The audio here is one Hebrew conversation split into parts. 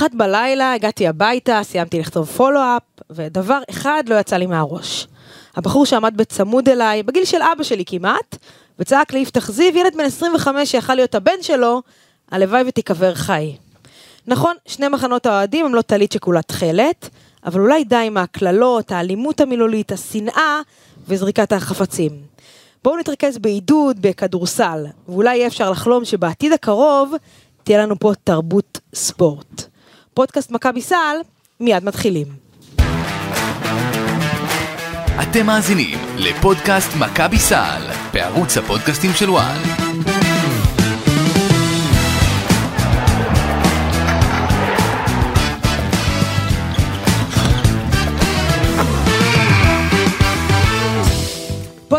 אחת בלילה הגעתי הביתה, סיימתי לכתוב פולו-אפ, ודבר אחד לא יצא לי מהראש. הבחור שעמד בצמוד אליי, בגיל של אבא שלי כמעט, וצעק לי, יפתח זיו, ילד בן 25 שיכל להיות הבן שלו, הלוואי ותיקבר חי. נכון, שני מחנות האוהדים הם לא טלית שכולה תכלת, אבל אולי די עם הקללות, האלימות המילולית, השנאה וזריקת החפצים. בואו נתרכז בעידוד, בכדורסל, ואולי יהיה אפשר לחלום שבעתיד הקרוב תהיה לנו פה תרבות ספורט. פודקאסט מכבי סל, מיד מתחילים. אתם מאזינים לפודקאסט מכבי סל בערוץ הפודקאסטים של וואן.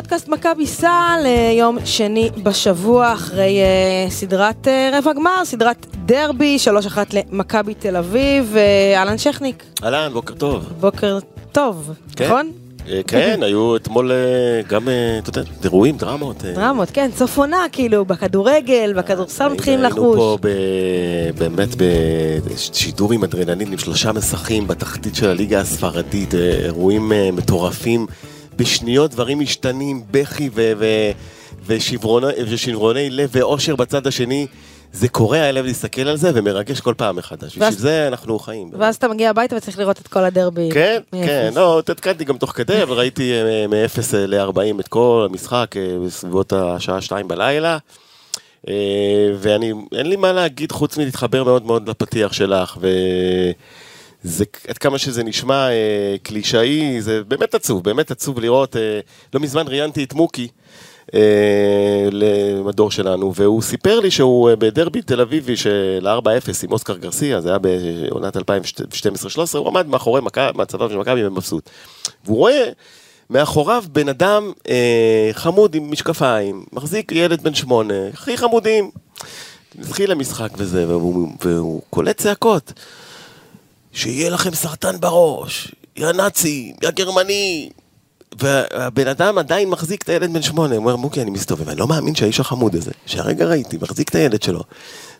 פודקאסט מכבי סל, אה, יום שני בשבוע אחרי אה, סדרת אה, רבע גמר, סדרת דרבי, 3-1 למכבי תל אביב, אה, אהלן שכניק, אהלן, בוקר טוב. בוקר טוב, כן. נכון? כן, היו אתמול גם, אתה יודע, אירועים, דרמות. דרמות, כן, סוף עונה, כאילו, בכדורגל, בכדורסל מתחילים היינו לחוש. פה ב- באמת בשידור עם אדרנלין, עם שלושה מסכים בתחתית של הליגה הספרדית, אירועים מטורפים, בשניות דברים משתנים, בכי ו- ו- ושברוני ושברוני לב ואושר בצד השני. זה קורע הלב להסתכל על זה ומרגש כל פעם מחדש. בשביל זה אנחנו חיים. ואז אתה מגיע הביתה וצריך לראות את כל הדרבי. כן. כן, לא, התעדכנתי גם תוך כדי, אבל ראיתי אה, מ-0 ל-40 את כל המשחק אה, בסביבות השעה 2 בלילה. אה, ואני, אין לי מה להגיד חוץ מלהתחבר מאוד מאוד לפתיח שלך, וזה, עד כמה שזה נשמע אה, קלישאי, זה באמת עצוב, באמת עצוב לראות, אה, לא מזמן ראיינתי את מוקי. אה, למדור שלנו, והוא סיפר לי שהוא אה, בדרבי תל אביבי של 4-0 עם אוסקר גרסיה, זה היה בעונת 2012-2013, הוא עמד מאחורי מצבם של מכבי ומבסוט. והוא רואה מאחוריו בן אדם אה, חמוד עם משקפיים, מחזיק ילד בן שמונה, הכי חמודים. התחיל המשחק וזה, והוא, והוא קולט צעקות. שיהיה לכם סרטן בראש, יא נאצי, יא גרמני. והבן אדם עדיין מחזיק את הילד בן שמונה, הוא אומר, מוקי, אני מסתובב, אני לא מאמין שהאיש החמוד הזה, שהרגע ראיתי, מחזיק את הילד שלו,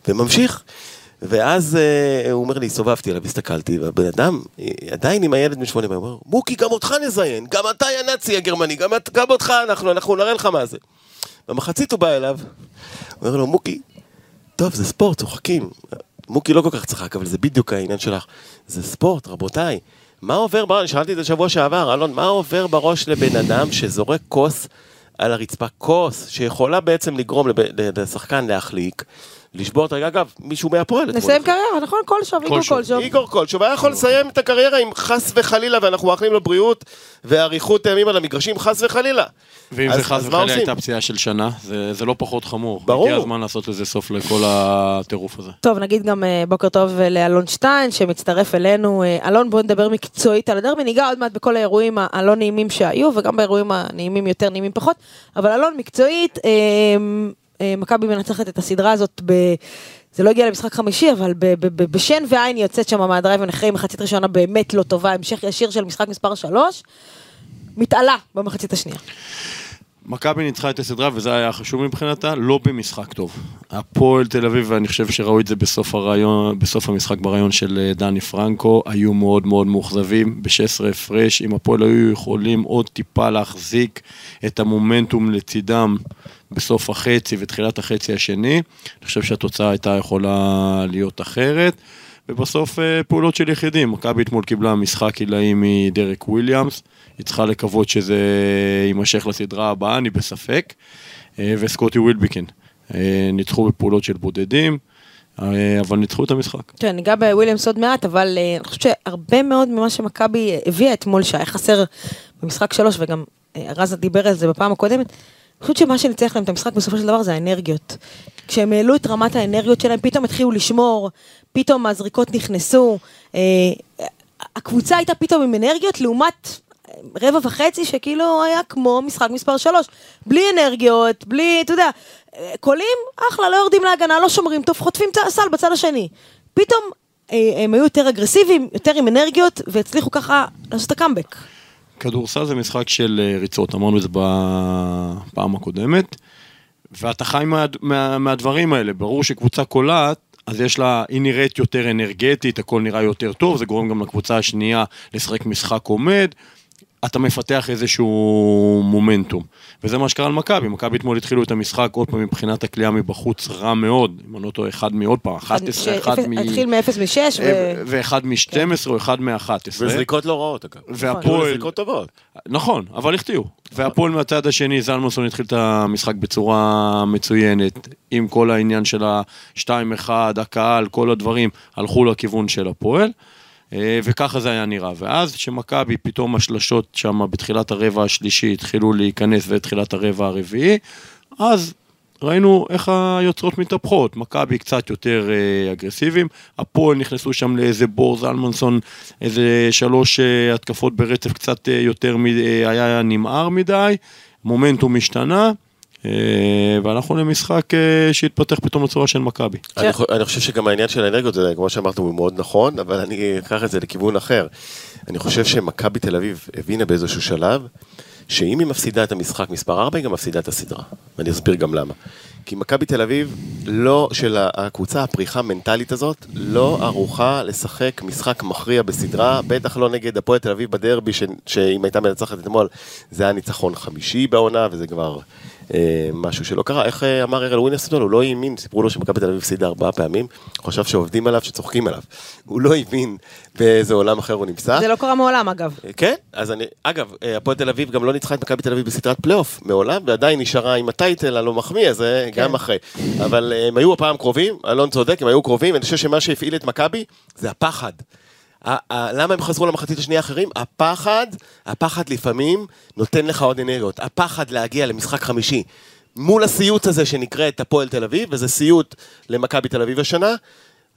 וממשיך. ואז אה, הוא אומר לי, הסתובבתי עליו, הסתכלתי, והבן אדם אה, עדיין עם הילד בן שמונה, הוא אומר, מוקי, גם אותך נזיין, גם אתה יא נאצי הגרמני, גם, גם אותך אנחנו, אנחנו נראה לך מה זה. במחצית הוא בא אליו, הוא אומר לו, מוקי, טוב, זה ספורט, צוחקים. מוקי לא כל כך צחק, אבל זה בדיוק העניין שלך. זה ספורט, רבותיי. מה עובר בראש, שאלתי את זה שבוע שעבר, אלון, מה עובר בראש לבן אדם שזורק כוס על הרצפה? כוס שיכולה בעצם לגרום לשחקן להחליק, לשבור את הרגע. אגב, מישהו מהפועל. נסיים קריירה, נכון? קולשוב, איגור קולשוב. איגור קולשוב היה יכול לסיים את הקריירה עם חס וחלילה, ואנחנו מאחלים לו בריאות ואריכות ימים על המגרשים, חס וחלילה. ואם אז- זה חס וחלילה? הייתה פציעה של שנה, זה, זה לא פחות חמור. ברור. הגיע הזמן לעשות לזה סוף לכל הטירוף הזה. טוב, נגיד גם אה, בוקר טוב אה, לאלון שטיין שמצטרף אלינו. אה, אלון, בוא נדבר מקצועית על הדרבי, ניגע עוד מעט בכל האירועים הלא נעימים שהיו, וגם באירועים הנעימים יותר, נעימים פחות. אבל אלון, מקצועית, מכבי מנצחת את הסדרה הזאת ב... זה לא הגיע למשחק חמישי, אבל ב- ב- ב- בשן ועין היא יוצאת שם מהדרייבן אחרי מחצית ראשונה באמת לא טובה, המשך ישיר של משחק מספר 3, מתעלה במחצית השנייה. מכבי ניצחה את הסדרה וזה היה חשוב מבחינתה, לא במשחק טוב. הפועל תל אביב, ואני חושב שראו את זה בסוף, הרעיון, בסוף המשחק ברעיון של אה, דני פרנקו, היו מאוד מאוד מאוכזבים, ב-16 הפרש, אם הפועל היו יכולים עוד טיפה להחזיק את המומנטום לצידם בסוף החצי ותחילת החצי השני, אני חושב שהתוצאה הייתה יכולה להיות אחרת. ובסוף אה, פעולות של יחידים, מכבי אתמול קיבלה משחק עילאי מדרק וויליאמס, היא צריכה לקוות שזה יימשך לסדרה הבאה, אני בספק, אה, וסקוטי ווילביקן. אה, ניצחו בפעולות של בודדים, אה, אבל ניצחו את המשחק. כן, ניגע בוויליאמס עוד מעט, אבל אני חושבת שהרבה מאוד ממה שמכבי אה, הביאה אתמול, שהיה חסר במשחק שלוש, וגם רזה דיבר על זה בפעם הקודמת, אני חושבת שמה שניצח להם את המשחק בסופו של דבר זה האנרגיות. כשהם העלו את רמת האנרגיות שלהם, פתאום התחילו לשמור, פתאום הזריקות נכנסו. הקבוצה הייתה פתאום עם אנרגיות לעומת רבע וחצי שכאילו היה כמו משחק מספר שלוש. בלי אנרגיות, בלי, אתה יודע, קולים, אחלה, לא יורדים להגנה, לא שומרים טוב, חוטפים את הסל בצד השני. פתאום אה, הם היו יותר אגרסיביים, יותר עם אנרגיות, והצליחו ככה לעשות את הקאמבק. כדורסל זה משחק של אה, ריצות, אמרנו את זה בפעם הקודמת, ואתה חי מה, מה, מהדברים האלה, ברור שקבוצה קולעת, אז יש לה, היא נראית יותר אנרגטית, הכל נראה יותר טוב, זה גורם גם לקבוצה השנייה לשחק משחק עומד. אתה מפתח איזשהו מומנטום. וזה מה שקרה למכבי, מכבי אתמול התחילו את המשחק עוד פעם מבחינת הכלייה מבחוץ רע מאוד, אם אני לא טועה, אחד מעוד פעם, 11, אחד מ... התחיל מ-0 מ-6 ו... ואחד מ-12 או אחד מ-11. וזריקות לא רעות אגב. והפועל, זריקות טובות. נכון, אבל החטיאו. והפועל מהצד השני, זלמנסון התחיל את המשחק בצורה מצוינת, עם כל העניין של ה-2-1, הקהל, כל הדברים, הלכו לכיוון של הפועל. אה, וככה זה היה נראה. ואז כשמכבי פתאום השלשות שם בתחילת הרבע השלישי התחילו להיכנס ותחילת הרבע הרביעי, אז ראינו איך היוצרות מתהפכות, מכבי קצת יותר אה, אגרסיביים, הפועל נכנסו שם לאיזה בור זלמנסון, איזה שלוש אה, התקפות ברצף קצת אה, יותר, מ, אה, היה נמהר מדי, מומנטום השתנה. אה, והלכנו למשחק אה, שהתפתח פתאום בצורה של מכבי. אני חו- אני חושב שגם העניין של האנרגיות, כמו שאמרת, הוא מאוד נכון, אבל אני אקח את זה לכיוון אחר. אני חושב שמכבי תל אביב הבינה באיזשהו שלב, שאם היא מפסידה את המשחק מספר 4, היא גם מפסידה את הסדרה. ואני אסביר גם למה. כי מכבי תל אביב, לא, של הקבוצה, הפריחה המנטלית הזאת, לא ערוכה לשחק משחק מכריע בסדרה, בטח לא נגד הפועל תל אביב בדרבי, שאם הייתה מנצחת אתמול, זה היה ניצחון חמישי בעונה, וזה כבר משהו שלא קרה. איך אה, אמר אראל ווינס אתמול? הוא לא האמין, סיפרו לו שמכבי תל אביב הפסידה ארבעה פעמים, חשב שעובדים עליו, שצוחקים עליו. הוא לא הבין באיזה עולם אחר הוא נמצא. זה לא קרה מעולם אגב. כן, אז אני, אגב, אה, הפועל תל אביב גם לא ניצחה את מכבי תל אביב בסדרת פלייאוף מעולם, ועדיין נשארה עם ה title הלא מחמיא הזה, כן. גם אחרי. אבל אה, הם היו הפעם קרובים, אלון צודק, הם היו קרובים, אני חושב שמה שהפעיל את מכבי זה הפחד. למה הם חזרו למחצית השנייה האחרים? הפחד, הפחד לפעמים נותן לך עוד אנרגיות. הפחד להגיע למשחק חמישי. מול הסיוט הזה שנקרא את הפועל תל אביב, וזה סיוט למכבי תל אביב השנה,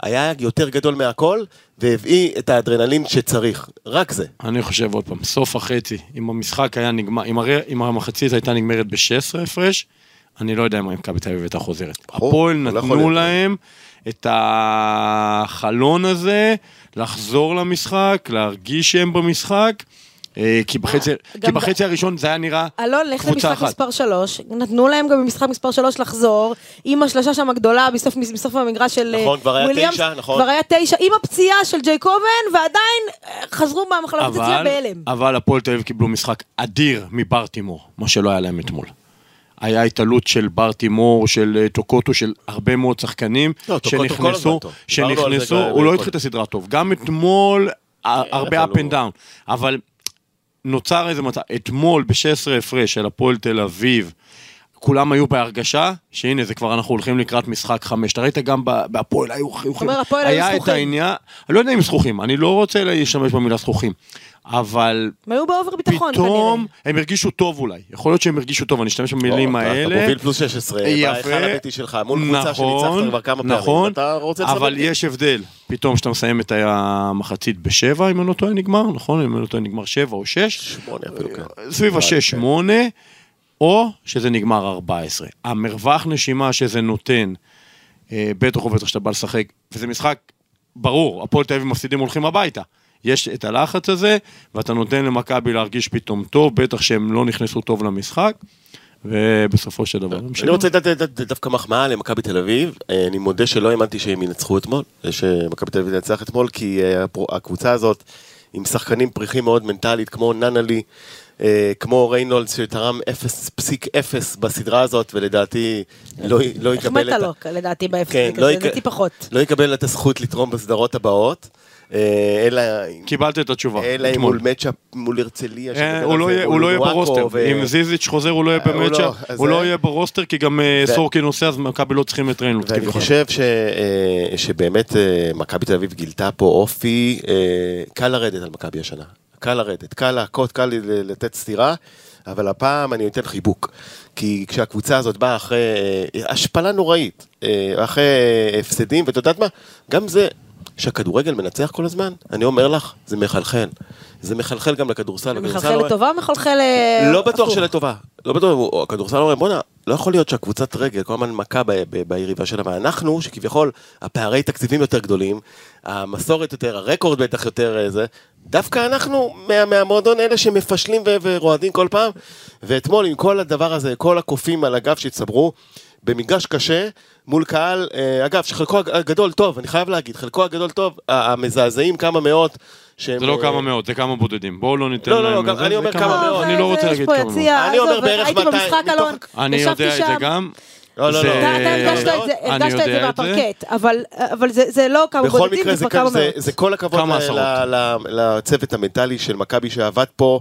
היה יותר גדול מהכל, והביא את האדרנלין שצריך. רק זה. אני חושב עוד פעם, סוף החצי, אם המשחק היה נגמר, אם, הרי, אם המחצית הייתה נגמרת ב-16 הפרש, אני לא יודע אם מכבי תל אביב הייתה חוזרת. הפועל לא נתנו להיות. להם את החלון הזה, לחזור למשחק, להרגיש שהם במשחק, אה, כי בחצי, כי בחצי הראשון זה היה נראה אלון, לך קבוצה למשחק אחת. מספר 3, נתנו להם גם במשחק מספר 3 לחזור, עם השלשה שם הגדולה בסוף, בסוף המגרש של נכון, כבר היה וויליאמס, תשע, נכון. כבר היה תשע, עם הפציעה של ג'ייקובן, ועדיין אה, חזרו במחלקת יציאה בהלם. אבל הפועל תל אביב קיבלו משחק אדיר מברטימור, מה שלא היה להם אתמול. היה התעלות של ברטימור, של אה, טוקוטו, של הרבה מאוד שחקנים לא, שנכנסו, שנכנסו, הוא לא התחיל את הסדרה טוב. גם אתמול, ה- הרבה אבל up and הוא- down, אבל נוצר איזה מצב, אתמול ב-16 הפרש של הפועל תל אביב, כולם היו בהרגשה שהנה זה כבר אנחנו הולכים לקראת משחק חמש. אתה ראית גם ב- בהפועל היו... היו- אומר, הפועל היו היה את זכוכים. העניין, אני לא יודע אם זכוכים, אני לא רוצה להשתמש במילה זכוכים, אבל הם היו באובר ביטחון פתאום כנראה. הם הרגישו טוב אולי, יכול להיות שהם הרגישו טוב, אני אשתמש במילים האלה. אתה מוביל פלוס 16, בהיכל הביתי שלך, מול קבוצה שניצחת כבר כמה פעמים. נכון, אתה רוצה לסמן אבל? יש הבדל, פתאום כשאתה מסיים את המחצית בשבע, אם אני לא טועה נגמר, נכון? אם אני לא טועה נגמר שבע או שש, שמונה אפילו, כן. סביב השש, כן. שמונה, או שזה נגמר 14. המרווח נשימה שזה נותן, אה, בטח ובטח שאתה בא לשחק, וזה משחק, ברור, הפועל תל אביב מפסידים הולכים הביתה. יש את הלחץ הזה, ואתה נותן למכבי להרגיש פתאום טוב, בטח שהם לא נכנסו טוב למשחק, ובסופו של דבר, אני רוצה לתת דווקא מחמאה למכבי תל אביב. אה, אני מודה שלא האמנתי שהם ינצחו אתמול, אה, שמכבי תל אביב ינצח אתמול, כי אה, הקבוצה הזאת עם שחקנים פריחים מאוד מנטלית, כמו ננלי, כמו ריינולדס, שתרם 0.0 בסדרה הזאת, ולדעתי לא לא יקבל החמאת את ה... לו, לדעתי, באפס, כן, כזה, לא לדעתי פחות. לא יקבל את הזכות לתרום בסדרות הבאות, אה, אלא... קיבלת את התשובה, אלא אם. מול matchup מול הרצליה. אה, הוא לא יהיה- הוא לא יהיה ב roster, אם זיזיץ' חוזר הוא לא יהיה אה, ב matchup, לא, הוא לא יהיה ב roster כי גם אה, סורקין נוסע אז מכבי לא צריכים את ריינולד. ואני. חושב אה, שבאמת אה, מכבי תל אביב גילתה פה אופי, אה, קל לרדת על מכבי השנה. קל לרדת, קל להכות, קל לתת סטירה, אבל הפעם אני אתן חיבוק. כי כשהקבוצה הזאת באה אחרי אה, השפלה נוראית, אה, אחרי אה, הפסדים, ואת יודעת מה? גם זה שהכדורגל מנצח כל הזמן, אני אומר לך, זה מחלחל. זה מחלחל גם לכדורסל. מחלחל לטובה, מחלחל... אה, לא בטוח. שלטובה, לא בטוח, הכדורסל אומר בואנה, לא יכול להיות שהקבוצת רגל כל הזמן מכה ביריבה שלה, ואנחנו, שכביכול הפערי תקציבים יותר גדולים, המסורת יותר, הרקורד בטח יותר זה, דווקא אנחנו מה- מהמועדון אלה שמפשלים ו- ורועדים כל פעם, ואתמול עם כל הדבר הזה, כל הקופים על הגב שהצטברו, במגרש קשה, מול קהל, אה, אגב, שחלקו הגדול טוב, אני חייב להגיד, חלקו הגדול טוב, המזעזעים כמה מאות, שהם... זה לא אה, כמה מאות, זה כמה בודדים. בואו לא ניתן לא, לא, להם... לא, גם לזה, אני אומר כמה מאות. אני לא רוצה להגיד כמה מאות. אני אומר בערך הייתי 200, במשחק מתוך- אלון, אני יודע את זה. גם. לא, לא, זה- לא. אתה הרגשת את זה. מהפרקט, אבל אבל זה זה לא כמה בכל בודדים, מקרה, זה זה, כבר כמה מאות. זה כל הכבוד לצוות המנטלי של מכבי שעבד פה,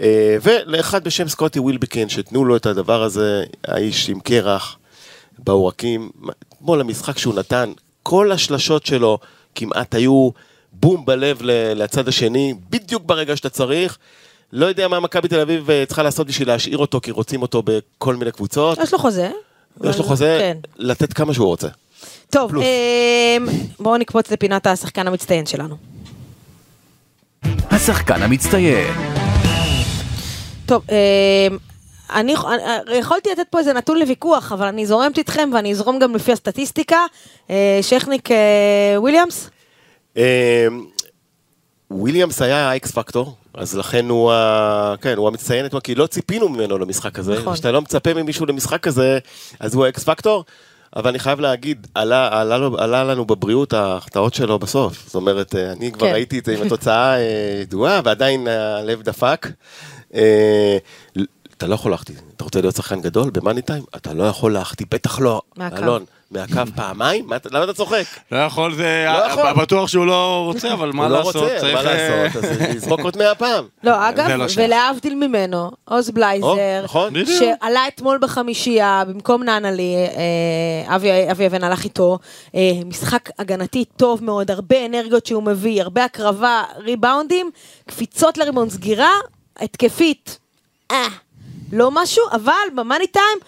אה, ולאחד בשם סקוטי ווילבקין, שתנו לו את הדבר הזה, האיש עם קרח, בעורקים, אתמול המשחק שהוא נתן, כל השלשות שלו כמעט היו בום בלב ל- לצד השני, בדיוק ברגע שאתה צריך. לא יודע מה מכבי תל אביב אה, צריכה לעשות בשביל להשאיר אותו, כי רוצים אותו בכל מיני קבוצות. יש לו חוזה. יש לו חוזה כן. לתת כמה שהוא רוצה. טוב. אמ, בואו נקפוץ לפינת השחקן המצטיין שלנו. השחקן המצטיין. טוב, אמ, אני אני- יכולתי לתת פה איזה נתון לוויכוח, אבל אני זורמת איתכם ואני אזרום גם לפי הסטטיסטיקה. אה, שכניק אה, וויליאמס? וויליאמס היה ה X factor, אז לכן הוא, ה... כן, הוא המצטיין אתמול, כי לא ציפינו ממנו למשחק הזה. נכון. כשאתה לא מצפה ממישהו למשחק הזה, אז הוא האקס פקטור. אבל אני חייב להגיד, עלה, עלה, עלה לנו בבריאות ההחטאות שלו בסוף. זאת אומרת, אה, אני כבר כן. ראיתי את זה עם התוצאה אה, ידועה, ועדיין הלב דפק. אה, אתה לא יכול להחטיא. אתה רוצה להיות שחקן גדול במאני טיים? אתה לא יכול להחטיא, בטח לא. אלון, מהקו פעמיים? למה אתה צוחק? לא יכול, זה... לא יכול. בטוח שהוא לא רוצה, אבל מה הוא לא לעשות? רוצה, מה אה, לעשות? אז יזרוק עוד מאה פעם. לא, אגב, לא. ולהבדיל ממנו, עוז בלייזר, נכון. שעלה אתמול בחמישייה, במקום נענלי, אה, אבי אבי אבן הלך איתו, אה, משחק הגנתי טוב מאוד, הרבה אנרגיות שהוא מביא, הרבה הקרבה, ריבאונדים, קפיצות לריבאונד, סגירה, התקפית, אה, לא משהו, אבל במאני טיים,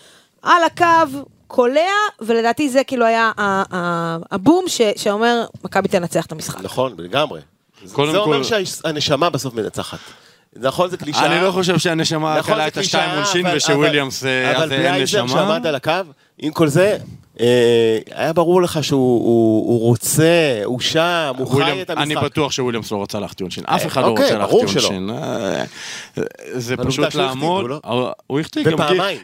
על הקו, קולע, ולדעתי זה כאילו היה הבום ש- שאומר, מכבי תנצח את המשחק. נכון, לגמרי. זה אומר שהנשמה בסוף מנצחת. נכון, זה קלישאה. אני לא חושב שהנשמה נכון, קלה את השתיים עונשין אבל- ושוויליאמס אה, אבל אז אין בלייזר נשמה. שעמד על הקו, עם כל זה, אה, היה ברור לך שהוא הוא- הוא רוצה, הוא שם, הוא חי את אני המשחק. בטוח שוויליאמס לא רצה להחטיא עונשין. אף אה, אחד לא אוקיי, רוצה להחטיא. עונשין. אה, זה פשוט לעמוד. הוא לא? אה, הוא החטיא,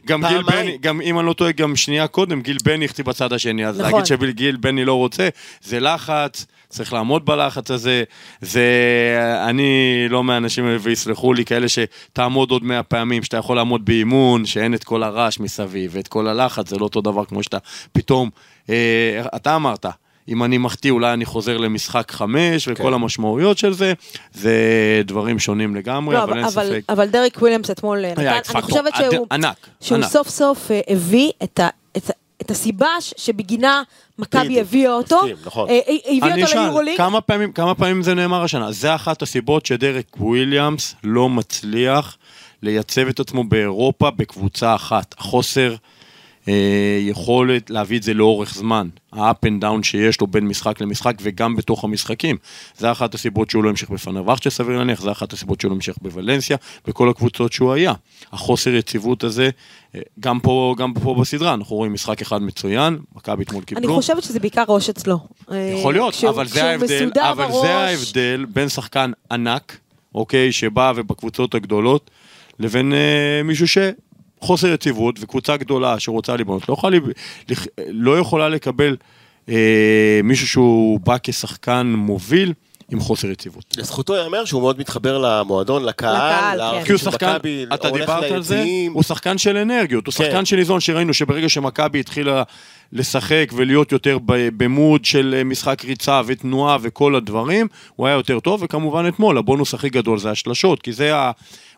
גם גיל-. בני, גם אם אני לא טועה, גם שנייה קודם, גיל בני החטיא בצד השני. אז נכון. להגיד שגיל בני לא רוצה, זה לחץ. צריך לעמוד בלחץ הזה, זה, אני לא מהאנשים האלה ויסלחו לי, כאלה שתעמוד עוד מאה פעמים, שאתה יכול לעמוד באימון, שאין את כל הרעש מסביב, ואת כל הלחץ, זה לא אותו דבר כמו שאתה פתאום, אה, אתה אמרת, אם אני מחטיא אולי אני חוזר למשחק חמש, וכל כן. המשמעויות של זה, זה דברים שונים לגמרי, לא, אבל אין אבל, ספק. אבל דריק וויליאמס אתמול נתן, היה X אני פקטור, חושבת שהוא, ענק, שהוא ענק. סוף סוף אה, הביא את, ה, את, הסיבה ש- שבגינה מכבי הביאה אותו, מסכים, נכון. אה, אה, הביא אני אותו ליורוליג, כמה פעמים, כמה פעמים זה נאמר השנה? זה אחת הסיבות שדרק וויליאמס לא מצליח לייצב את עצמו באירופה בקבוצה אחת. החוסר יכולת להביא את זה לאורך זמן. ה-up and down שיש לו בין משחק למשחק וגם בתוך המשחקים. זה אחת הסיבות שהוא לא המשיך בפנרווח שסביר להניח, זה אחת הסיבות שהוא לא המשיך בוולנסיה, בכל הקבוצות שהוא היה. החוסר יציבות הזה, אה, גם פה, גם פה בסדרה, אנחנו רואים משחק אחד מצוין, מכבי אתמול אני קיבלו. חושבת שזה בעיקר ראש אצלו. אה, יכול להיות, כשהוא- אבל זה כשהוא ההבדל, מסודר אבל בראש, זה ההבדל בין שחקן ענק, אוקיי, שבא ובקבוצות הגדולות, לבין אה, מישהו שחוסר יציבות וקבוצה גדולה שרוצה לבנות, לא יכולה, לא יכולה לקבל אה, מישהו שהוא בא כשחקן מוביל עם חוסר יציבות. לזכותו ייאמר שהוא מאוד מתחבר למועדון, לקהל, לקהל, לערכים כן. כי הוא של מכבי, אתה הולך דיברת על זה, ליציעים. הוא שחקן של אנרגיות, הוא כן. שחקן של איזון שראינו שברגע שמכבי התחילה לשחק ולהיות יותר במוד של אה, משחק ריצה ותנועה וכל הדברים, הוא היה יותר טוב, וכמובן אתמול, הבונוס הכי גדול זה השלשות, כי זה ה...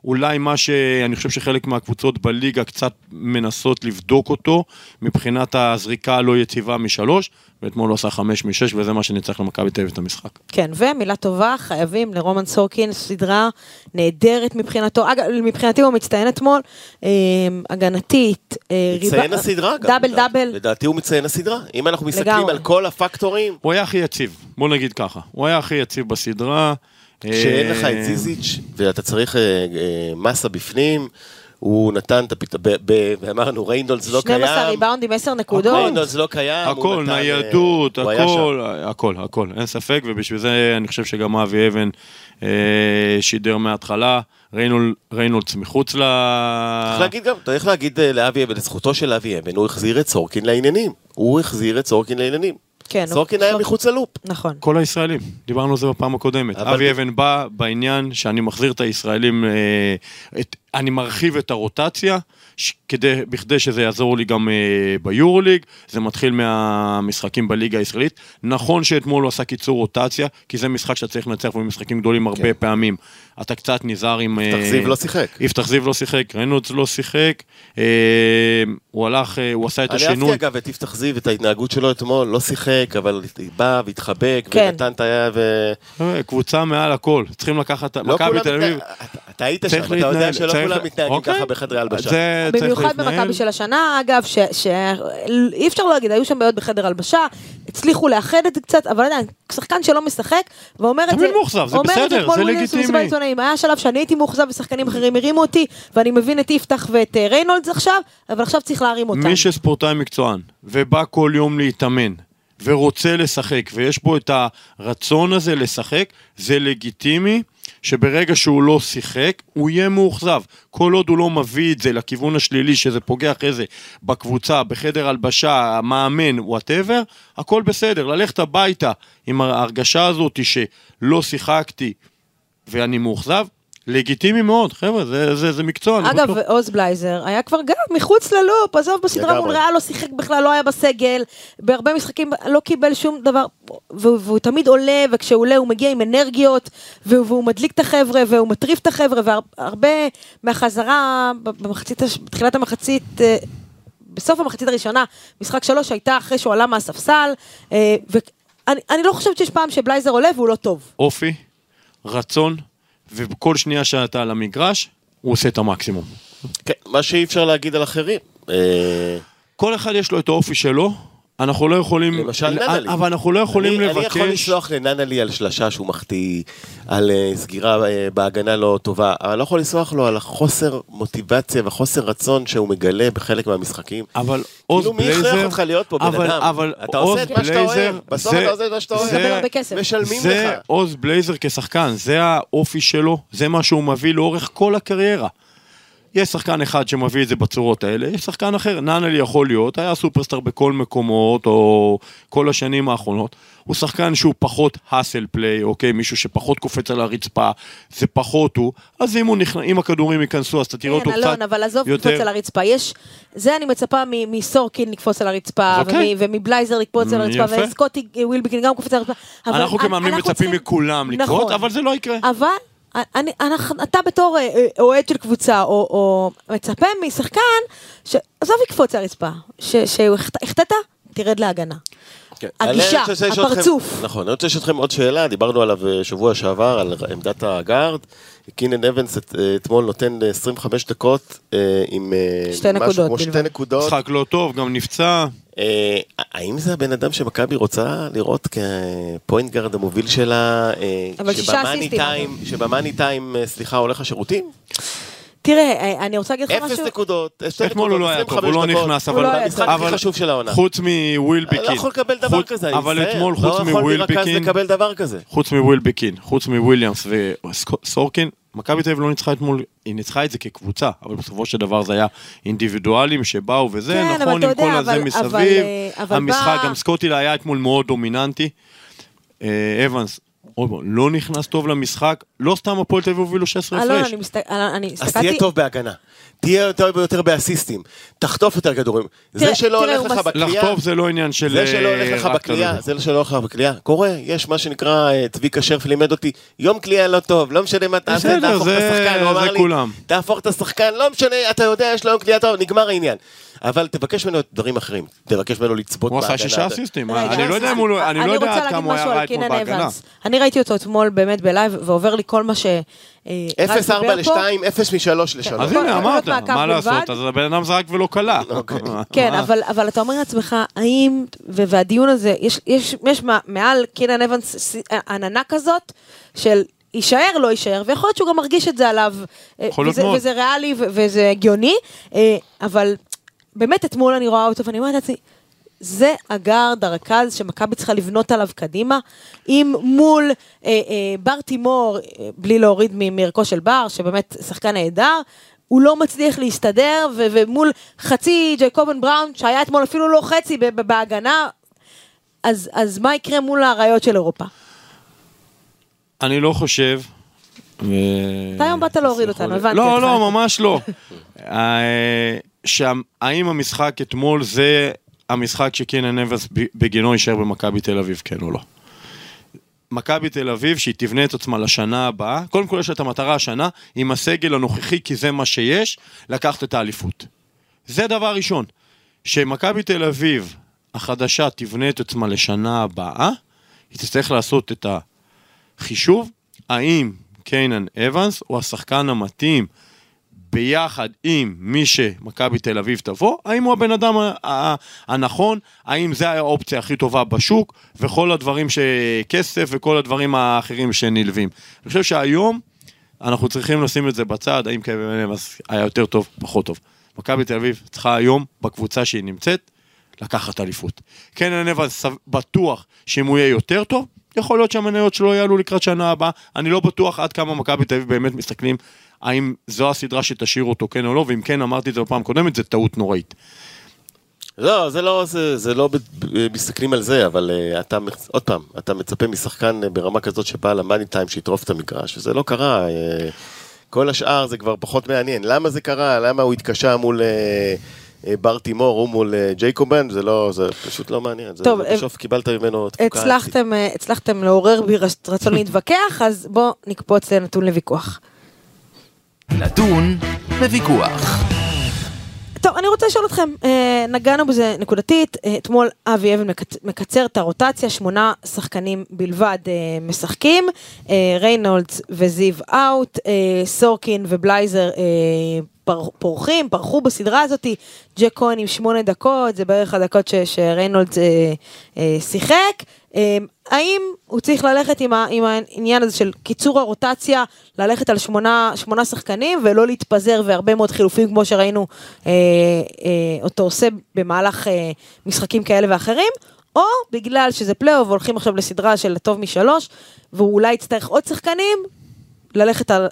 אולי מה שאני חושב שחלק מהקבוצות בליגה קצת מנסות לבדוק אותו, מבחינת הזריקה הלא יציבה משלוש, ואתמול הוא עשה חמש משש, וזה מה שניצח למכבי תל אביב את המשחק. כן, ומילה טובה, חייבים לרומן סורקין, סדרה נהדרת מבחינתו, אגב, מבחינתי הוא מצטיין אתמול, אה, הגנתית, אה, מציין ריבה- הסדרה גם. דאבל. דאבל, לדעתי הוא מציין הסדרה. אם אנחנו מסתכלים לגמרי. על כל הפקטורים, הוא היה הכי יציב, בוא נגיד ככה. הוא היה הכי יציב בסדרה. שאין לך אה, את זיזיץ' ואתה צריך אה, אה, מסה בפנים, הוא נתן את הפתרון, ואמרנו, ריינולדס לא קיים. 12 ריבאונדים, 10 נקודות. ריינולדס לא קיים. הכל, אה, ניידות, הכל. הכל, הכל, אין ספק, ובשביל זה אני חושב שגם אבי אבן אה, שידר מההתחלה, ריינול- ריינולדס מחוץ ל... צריך להגיד גם, צריך להגיד אה, לאבי אבן, לזכותו של אבי אבן, הוא החזיר את סורקין לעניינים. הוא החזיר את סורקין לעניינים. כן, סורקין הוא- היה מחוץ ללופ. נכון. כל הישראלים, דיברנו על זה בפעם הקודמת. אבל- אבי אבן בא בעניין שאני מחזיר את הישראלים, אה, את, אני מרחיב את הרוטציה, ש, כדי, בכדי שזה יעזור לי גם אה, ביורוליג, זה מתחיל מהמשחקים בליגה הישראלית. נכון שאתמול הוא עשה קיצור רוטציה, כי זה משחק שאתה צריך לנצח במשחקים גדולים הרבה כן. פעמים. אתה קצת נזהר עם... אה, יפתח זיו לא שיחק. יפתח זיו לא שיחק, ריינולדס לא שיחק, אה, הוא הלך, אה, הוא עשה את אני אהבתי השינוי. אגב את יפתח זיו, את ההתנהגות שלו אתמול, לא שיחק, אבל בא והתחבק, כן. ונתן את היד ו... אה, קבוצה מעל הכל, צריכים לקחת, לא מכבי תל אביב, אתה- היית שם, אתה יודע שלא כולם מתנהגים אוקיי. ככה בחדרי הלבשה. במיוחד. במכבי של השנה, אגב, שאי אפשר להגיד, היו שם בעיות בחדר הלבשה, הצליחו לאחד את זה קצת, אבל עדיין, שחקן שלא משחק, ואומר את זה, תמיד מאוכזב, זה בסדר, זה לגיטימי. היה שלב שאני הייתי מאוכזב ושחקנים אחרים הרימו אותי, ואני מבין את יפתח ואת אה, ריינולדס עכשיו, אבל עכשיו צריך להרים אותם. מי שספורטאי מקצוען, ובא כל יום להתאמן, ורוצה לשחק, ויש בו את הרצון הזה לשחק, זה לגיטימי שברגע שהוא לא שיחק, הוא יהיה מאוכזב. כל עוד הוא לא מביא את זה לכיוון השלילי, שזה פוגע אחרי זה בקבוצה, בחדר הלבשה, המאמן, whatever, הכל בסדר. ללכת הביתה עם ההרגשה הזאת שלא שיחקתי ואני מאוכזב, לגיטימי מאוד, חבר'ה, זה, זה, זה מקצוע. אגב. עוז בלייזר היה כבר גם מחוץ ללופ, עזוב בסדרה. מול ריאל לא שיחק בכלל, לא היה בסגל, בהרבה משחקים לא קיבל שום דבר, והוא, והוא תמיד עולה, וכשהוא עולה הוא מגיע עם אנרגיות, והוא, והוא מדליק את החבר'ה, והוא מטריף את החבר'ה, והרבה מהחזרה במחצית, בתחילת המחצית, אה, בסוף המחצית הראשונה, משחק שלוש הייתה אחרי שהוא עלה מהספסל, אה, ואני אני לא חושבת שיש פעם שבלייזר עולה והוא לא טוב. אופי, רצון, ובכל שנייה שאתה על המגרש, הוא עושה את המקסימום. כן, מה שאי אפשר להגיד על אחרים. אה, כל אחד יש לו את האופי שלו, אנחנו לא יכולים... למשל ננלי. אבל אנחנו לא יכולים אני, לבקש... אני יכול לסלוח לננלי על שלשה שהוא מחטיא, על אה, סגירה אה, בהגנה לא טובה, אבל אני לא יכול לסלוח לו על החוסר מוטיבציה וחוסר רצון שהוא מגלה בחלק מהמשחקים. אבל עוז כאילו, מי בלייזר... הכריח אותך להיות פה, בן אבל, אדם? אבל אתה עוז עושה את מה שאתה בלייזר, אוהב. בסוף זה- אתה עושה את מה שאתה אוהב. מקבל הרבה כסף. משלמים זה לך. עוז בלייזר כשחקן, זה האופי שלו, זה מה שהוא מביא לאורך כל הקריירה. יש שחקן אחד שמביא את זה בצורות האלה, יש שחקן אחר, נאנלי יכול להיות, היה סופרסטאר בכל מקומות, או כל השנים האחרונות. הוא שחקן שהוא פחות האסל פליי, אוקיי? מישהו שפחות קופץ על הרצפה, זה פחות הוא. אז אם, הוא נכנ... אם הכדורים ייכנסו, אז אתה תראה אותו כן, קצת אלון, אבל עזוב יותר... לקפוץ על הרצפה. יש, זה אני מצפה מ- מסורקין לקפוץ על הרצפה, אוקיי. ומ- ומבלייזר לקפוץ על הרצפה. וסקוטי ווילבקין גם קופץ על הרצפה. אנחנו כמאמנים מצפים מכולם לקרות, נכון. אבל זה לא יקרה. אבל אני, אנחנו, אתה בתור אה, אה, אוהד של קבוצה, או, או מצפה משחקן, ש- עזוב יקפוץ על הרצפה, ש- שהוא החט- החטאת, תרד להגנה. כן. הגישה, אני רוצה לשאול אתכם- הפרצוף. נכון, אני רוצה לשאול אתכם עוד שאלה, דיברנו עליו אה, שבוע שעבר, על עמדת ה guard. קינן אבנס את- אתמול נותן אה, 25 דקות עם שתי משהו נקודות כמו שתי. נקודות. משחק לא טוב, גם נפצע. אה, האם זה הבן אדם שמכבי רוצה לראות כ point guard המוביל שלה, אה, שב money time, שב money time, סליחה, הולך לשירותים? תראה, אה, אני רוצה להגיד לך אפס משהו. נקודות, אה, שתי אתמול הוא נקודות, לא היה טוב, 25 הוא לא. נכנס, אבל... לא המשחק. הכי חשוב של העונה. חוץ מווילבקין. אני לא יכול לקבל דבר חוץ- כזה, אני אבל. אתמול, חוץ לא יכול מוויל מרכז ביקין, לקבל דבר כזה. חוץ מווילבקין, חוץ מוויליאמס וסורקין, מכבי תל אביב לא ניצחה אתמול, היא ניצחה את זה כקבוצה, אבל בסופו של דבר זה היה אינדיבידואלים שבאו וזה, כן, אבל נכון עם יודע, כל אבל- הזה אבל, מסביב, אה, אבל המשחק, בא- גם סקוטילה היה אתמול מאוד דומיננטי. אה, אבנס, עוד פעם, לא נכנס טוב למשחק, לא סתם הפועל תל אביב הובילו 16 אלון, הפרש. אני מסת- אלון, אני אז תהיה הסתכלתי, טוב בהגנה. תהיה יותר ויותר באסיסטים. תחטוף יותר כדורים. זה שלא הולך לך בקליעה, לחטוף זה לא עניין של... זה שלא אה, הולך לך רק בקליעה. זה שלא הולך לך בקליעה. קורה, יש מה שנקרא, אה, צביקה שרף לימד אותי, יום קליעה לא טוב, לא משנה מה תעשה, תהפוך את השחקן, הוא אמר לי. תהפוך את השחקן, לא משנה, אתה יודע, יש לו יום קליעה טוב, נגמר העניין. אבל תבקש ממנו דברים אחרים, תבקש ממנו לצפות הוא בהגנה. עשה שישה אסיסטים, אני לא יודע אם הוא לא- אני לא יודע עד כמה הוא היה רע אתמול בהגנה. אני ראיתי אותו אתמול באמת ב live, ועובר לי כל מה ש... אה, רז 0-4 דיבר פה. ל-2, 0 מ-3 ל-3. כן. אז הנה, אמרת, מה לעשות. אז הבן אדם זרק ולא קלע. אוקיי. כן, מה? אבל, אבל אתה אומר לעצמך, האם, ו- והדיון הזה, יש, יש, יש מע- מעל קינן אבנס עננה כזאת של יישאר, לא יישאר, ויכול להיות שהוא גם מרגיש את זה עליו. אה, יכול להיות וזה, מאוד. וזה ריאלי וזה הגיוני, אה, אבל באמת אתמול אני רואה אותו ואני אומרת לעצמי, זה הגארד, הרכז שמכבי צריכה לבנות עליו קדימה, אם מול אה, אה, בר תימור, אה, בלי להוריד מערכו של בר, שבאמת שחקן נהדר, הוא לא מצליח להסתדר, ו- ומול חצי ג'ייקובן בראון, שהיה אתמול אפילו לא חצי בהגנה, אז, אז מה יקרה מול האריות של אירופה? אני לא חושב... ו- אתה היום באת להוריד אותנו. הבנתי לא, אותך. לא, ממש לא. אה, שם- האם המשחק אתמול זה המשחק שקינן ב- בגינו יישאר במכבי תל אביב, כן או לא? מכבי תל אביב, שהיא תבנה את עצמה לשנה הבאה, קודם כל יש את המטרה השנה, עם הסגל הנוכחי, כי זה מה שיש, לקחת את האליפות. זה דבר ראשון. שמכבי תל אביב החדשה תבנה את עצמה לשנה הבאה, היא תצטרך לעשות את החישוב, האם קיינן אבנס הוא השחקן המתאים ביחד עם מי שמכבי תל אביב תבוא, האם הוא הבן אדם הנכון, האם זה האופציה הכי טובה בשוק, וכל הדברים שכסף וכל הדברים האחרים שנלווים. אני חושב שהיום אנחנו צריכים לשים את זה בצד, האם קווין אבנס היה יותר טוב, פחות טוב. מכבי תל אביב צריכה היום, בקבוצה שהיא נמצאת, לקחת אליפות. קנן אבנס בטוח שאם הוא יהיה יותר טוב, יכול להיות שהמניות שלו יעלו לקראת שנה הבאה. אני לא בטוח עד כמה מכבי תל אביב באמת מסתכלים האם זו הסדרה שתשאיר אותו כן או לא, ואם כן, אמרתי את זה בפעם הקודמת, זה טעות נוראית. לא, זה לא, זה, זה לא מסתכלים על זה, אבל uh, אתה, עוד פעם, אתה מצפה משחקן uh, ברמה כזאת שבא למאני טיים שיטרוף את המגרש, וזה לא קרה. Uh, כל השאר זה כבר פחות מעניין. למה זה קרה? למה הוא התקשה מול uh, uh, בר תימור או מול uh, ג'ייקובן? זה לא, זה פשוט לא מעניין. זה, טוב, זה אה, בסוף קיבלת ממנו תפוקה. הצלחתם, הצלחתם לעורר בי רצ- רצון להתווכח, אז בואו נקפוץ לנתון לוויכוח. נתון לוויכוח. טוב, אני רוצה לשאול אתכם, אה, נגענו בזה נקודתית, אה, אתמול אבי אבן מקצ- מקצר את הרוטציה, שמונה שחקנים בלבד אה, משחקים, ריינולדס וזיזיץ' out, סורקין ובלייזר פורחים, פרחו בסדרה הזאתי, ג'ק כהן עם שמונה דקות, זה בערך הדקות ש- שריינולדס אה, אה, שיחק. אה, האם הוא צריך ללכת עם, ה, עם העניין הזה של קיצור הרוטציה, ללכת על שמונה, שמונה שחקנים ולא להתפזר והרבה מאוד חילופים כמו שראינו אה, אה, אותו עושה במהלך אה, משחקים כאלה ואחרים, או בגלל שזה פלייאוף והולכים עכשיו לסדרה של הטוב משלוש, והוא אולי יצטרך עוד שחקנים, ללכת על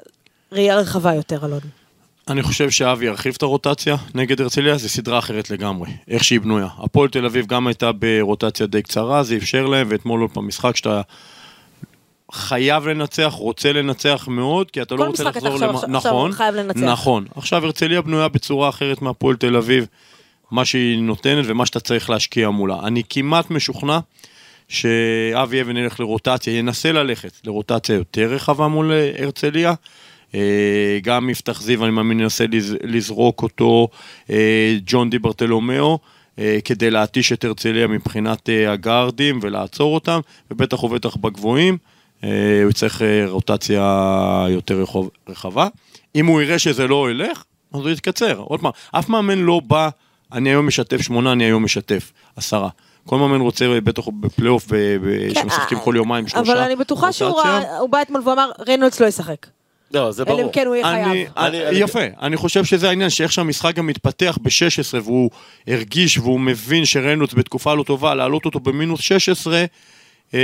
ראייה רחבה יותר, אלון. אני חושב שאבי ירחיב את הרוטציה נגד הרצליה, זו סדרה אחרת לגמרי, איך שהיא בנויה. הפועל תל אביב גם הייתה ברוטציה די קצרה, זה אפשר להם, ואתמול עוד פעם משחק שאתה חייב לנצח, רוצה לנצח מאוד, כי אתה כל לא רוצה משחק אתה לחזור... עכשיו- למ- עכשיו- עכשיו נכון, חייב לנצח. נכון. עכשיו הרצליה בנויה בצורה אחרת מהפועל תל אביב, מה שהיא נותנת ומה שאתה צריך להשקיע מולה. אני כמעט משוכנע שאבי אבן ילך לרוטציה, ינסה ללכת לרוטציה יותר רחבה מול הרצליה. אה, גם יפתח זיו, אני מאמין, ינסה לז- לזרוק אותו, אה, ג'ון די ברטלומיאו, אה, כדי להתיש את הרצליה מבחינת הגארדים ולעצור אותם, ובטח ובטח בגבוהים. הוא יצטרך רוטציה יותר רחבה. אם הוא יראה שזה לא ילך, אז הוא יתקצר. עוד פעם, אף מאמן לא בא, אני היום משתף שמונה, אני היום משתף עשרה. כל מאמן רוצה, בטח בפלייאוף, ב- שמשחקים כל יומיים שלושה. כן, אבל אני בטוחה שהוא. ראה- הוא בא אתמול ואמר, ריינולדס לא ישחק. לא, זה אלא ברור. אם כן הוא יהיה אני, חייב. אני- אני, אני- יפה, אני חושב שזה העניין, שאיך שהמשחק גם מתפתח ב-16 והוא הרגיש והוא מבין שריינולדס בתקופה לא טובה, להעלות אותו במינוס 16, אה,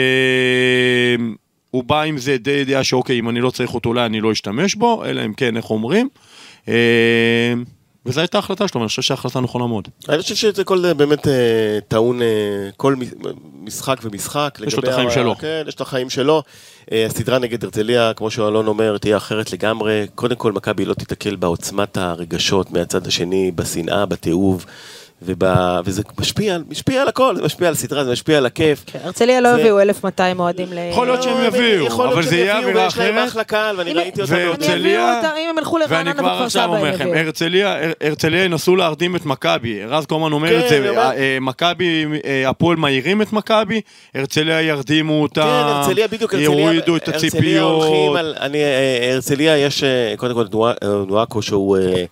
הוא בא עם זה די ידיעה שאוקיי, אם אני לא צריך אותו אולי אני לא אשתמש בו, אלא אם כן, איך אומרים. אה, וזו הייתה ההחלטה שלו, ואני חושב שההחלטה נכונה מאוד. אני חושב שזה כל אה, באמת אה, טעון, אה, כל משחק ומשחק. יש לו את החיים שלו. כן, יש לו את החיים שלו. הסדרה נגד הרצליה, כמו שאלון אומר, תהיה אחרת לגמרי. קודם כל, מכבי לא תיתקל בעוצמת הרגשות מהצד השני, בשנאה, בתיעוב. וב... וזה משפיע, משפיע על הכל, זה משפיע על סדרה, זה משפיע על הכיף. כן, הרצליה לא זה- הביאו 1,200 אוהדים ל... יכול להיות שהם יביאו, יכול להיות אבל שהם זה יהיה יביאו, אווירה ויש להם אחרת. אחלה קהל, ואני ראיתי אותם. הם והרצליה- יביאו אם הם ילכו ואני לרעננה כבר וכפר עכשיו סבא, אומר הם לכם, יביאו. הרצליה, הר- הרצליה ינסו להרדים את מכבי, רז קומן אומר כן, את זה, אני אומר. אה, מכבי, אה, הפועל מעירים את מכבי, הרצליה ירדימו אותה, כן, הרצליה בדיוק, יורידו את הרצליה הולכים הציפיות, על, אני, אה, הרצליה יש, אה, קודם כל אה, נואקו שהוא אה,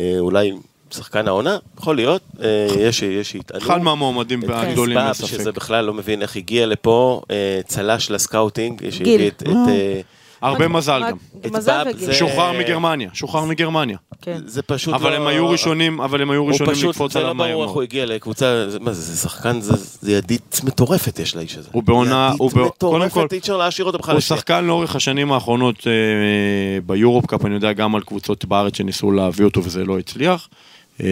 אה, אולי שחקן העונה, יכול להיות, אה, יש יש שיטענו. אחד מהמועמדים הגדולים, קיסבאב, שזה. בכלל לא מבין איך הגיע לפה, אה, צלש לסקאוטינג, גיל. שהביא את, אה, הרבה מזל גם. מזל אצבע, וגיל. זה- שוחרר מגרמניה, שוחרר מגרמניה. כן. זה פשוט אבל לא- הם היו ראשונים, אבל הם היו ראשונים לקפוץ זה עליו לא מהר ברור איך מאוד. הוא הגיע לקבוצה, זה- מה זה, זה שחקן, זה זה ידית מטורפת יש לאיש הזה. הוא בעונה- הוא בע- ידית קודם כל- מטורפת, אי אפשר להשאיר אותו בכלל. הוא. שחקן לאורך השנים האחרונות אה, ביורופ קאפ, אני יודע גם על קבוצות בארץ שניסו להביא אותו וזה לא הצליח. אה,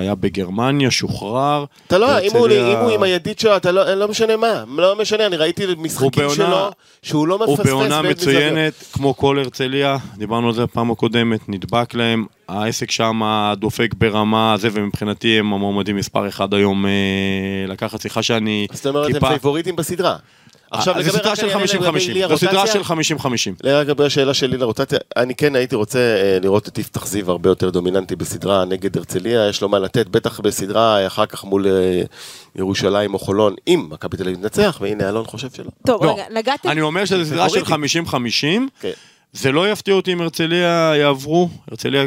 היה בגרמניה, שוחרר. אתה לא, אם הוא, אם הוא עם הידית שלו, אתה לא, לא משנה מה, לא משנה, אני ראיתי משחקים בעונה- שלו, שהוא לא הוא מפספס. בעונה באיזה זוויות. מצוינת, כמו כל הרצליה, דיברנו על זה בפעם הקודמת, נדבק להם, העסק שם דופק ברמה זה, ומבחינתי הם המועמדים מספר אחד היום אה, לקחת, סליחה שאני זאת אומרת, הם טיפה... פייבוריטים בסדרה. עכשיו, אה, לגבי זו סדרה של אני אענה 50-50, לגבי זו סדרה. של 50-50. לגבי השאלה שלי לרוטציה, אני כן הייתי רוצה אה, לראות את יפתח זיו הרבה יותר דומיננטי בסדרה נגד הרצליה, יש לו מה לתת, בטח בסדרה אחר כך מול אה, ירושלים או חולון, אם מכבי תל אביב תנצח, והנה אלון חושב שלא. טוב, לא, רגע, נגעתם... אני אומר שזו סדרה של 50-50, כן. זה לא יפתיע אותי אם הרצליה יעברו, הרצליה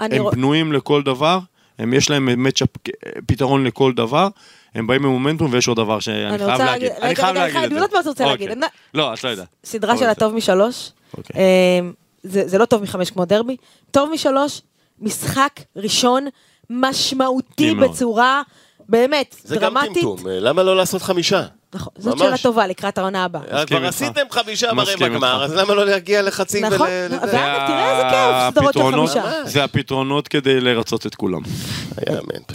הם בנויים לכל דבר, הם יש להם פתרון לכל דבר, הם באים ממומנטום ויש עוד דבר שאני אני חייב להגיד. אני חייב להגיד אני את זה. יודעת מה אתה רוצה אוקיי. להגיד. לא, את לא יודעת. סדרה אבל של הטוב משלוש. אוקיי. אה, זה לא טוב מחמש כמו דרבי. טוב משלוש, משחק ראשון משמעותי מאוד. באמת זה גם דרמטית. טמטום, אה, למה לא לעשות חמישה? נכון, זאת. שאלה טובה לקראת העונה הבאה. אה, כבר. עשיתם חמישה ברבע גמר. אז למה לא להגיע לחצי נכון, ול... לא, לזה? ואגב, תראה איזה כיף, סדרות של חמישה. זה הפתרונות כדי לרצות את כולם.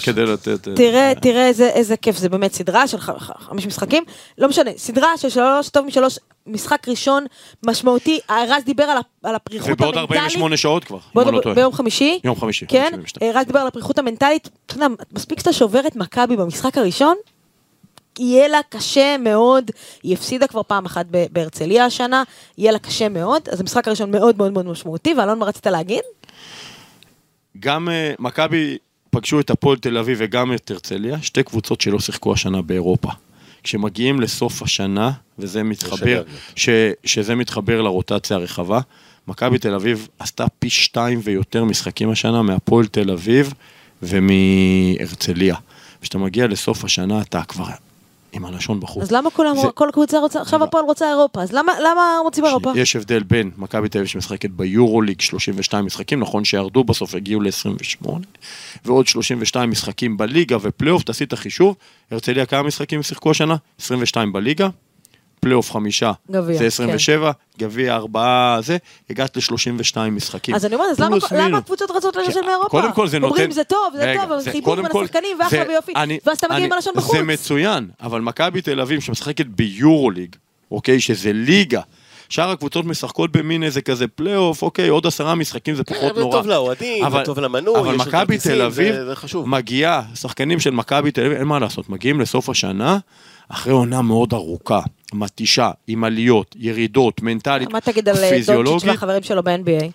כדי לתת... אה, תראה, תראה איזה, כיף, זה באמת סדרה של חמש משחקים, לא משנה, סדרה של שלוש, טוב משלוש, משחק ראשון, משמעותי, רז דיבר על, על הפריחות ובעוד המנטלית. 48 שעות כבר, אם אני לא טועה. ביום חמישי, יום חמישי, כן, 72. רז דיבר על הפריחות המנטלית, אתה יודע, מספיק שאתה שובר את מכבי במשחק הראשון, יהיה לה קשה מאוד, היא הפסידה כבר פעם אחת בהרצליה השנה, יהיה לה קשה מאוד, אז המשחק הראשון מאוד מאוד מאוד משמעותי, ואלון, מה רצית להגיד? גם אה, מכבי פגשו את הפועל תל אביב וגם את הרצליה, שתי קבוצות שלא שיחקו השנה באירופה. כשמגיעים לסוף השנה, וזה מתחבר. ש, שזה מתחבר לרוטציה הרחבה, מכבי תל אביב עשתה פי שתיים ויותר משחקים השנה מהפועל תל אביב ומהרצליה. כשאתה מגיע לסוף השנה אתה כבר עם הלשון בחוץ. אז למה כולם, זה- כל קבוצה רוצה, עכשיו הפועל רוצה אירופה, אז למה למה רוצים אירופה? יש הבדל בין מכבי תל אביב שמשחקת ביורוליג 32 משחקים, נכון שירדו בסוף, הגיעו ל-28, ועוד 32 משחקים בליגה ופלייאוף, תעשי את החישוב, הרצליה כמה משחקים שיחקו השנה? 22 בליגה, פלייאוף חמישה, גביע, זה 27, גביע ארבעה זה, הגעת ל-32 משחקים. אז אני אומרת, אז למה- למה. הקבוצות רצות ללשון כי- מאירופה? קודם כל זה נותן... אומרים זה טוב, זה רגע, טוב, אבל זה- חיבור בין כל, השחקנים, ואחלה זה- ויופי. אני- ואז אתה מגיע אני- עם הלשון בחוץ. זה מצוין, אבל מכבי תל אביב שמשחקת ביורוליג, אוקיי, שזה ליגה. שאר הקבוצות משחקות במין איזה כזה פלייאוף, אוקיי, עוד עשרה משחקים זה פחות זה נורא. טוב לאוהדים, זה טוב למנוי, אבל יש מכבי תל אביב זה- זה חשוב. מגיעה, שחקנים של מכבי תל אביב, אין מה לעשות, מגיעים לסוף השנה, אחרי עונה מאוד ארוכה, מתישה, עם עליות, ירידות, מנטלית, מה תגיד על אה, דונצ'יץ' פיזיולוגית. והחברים שלו ב-NBA?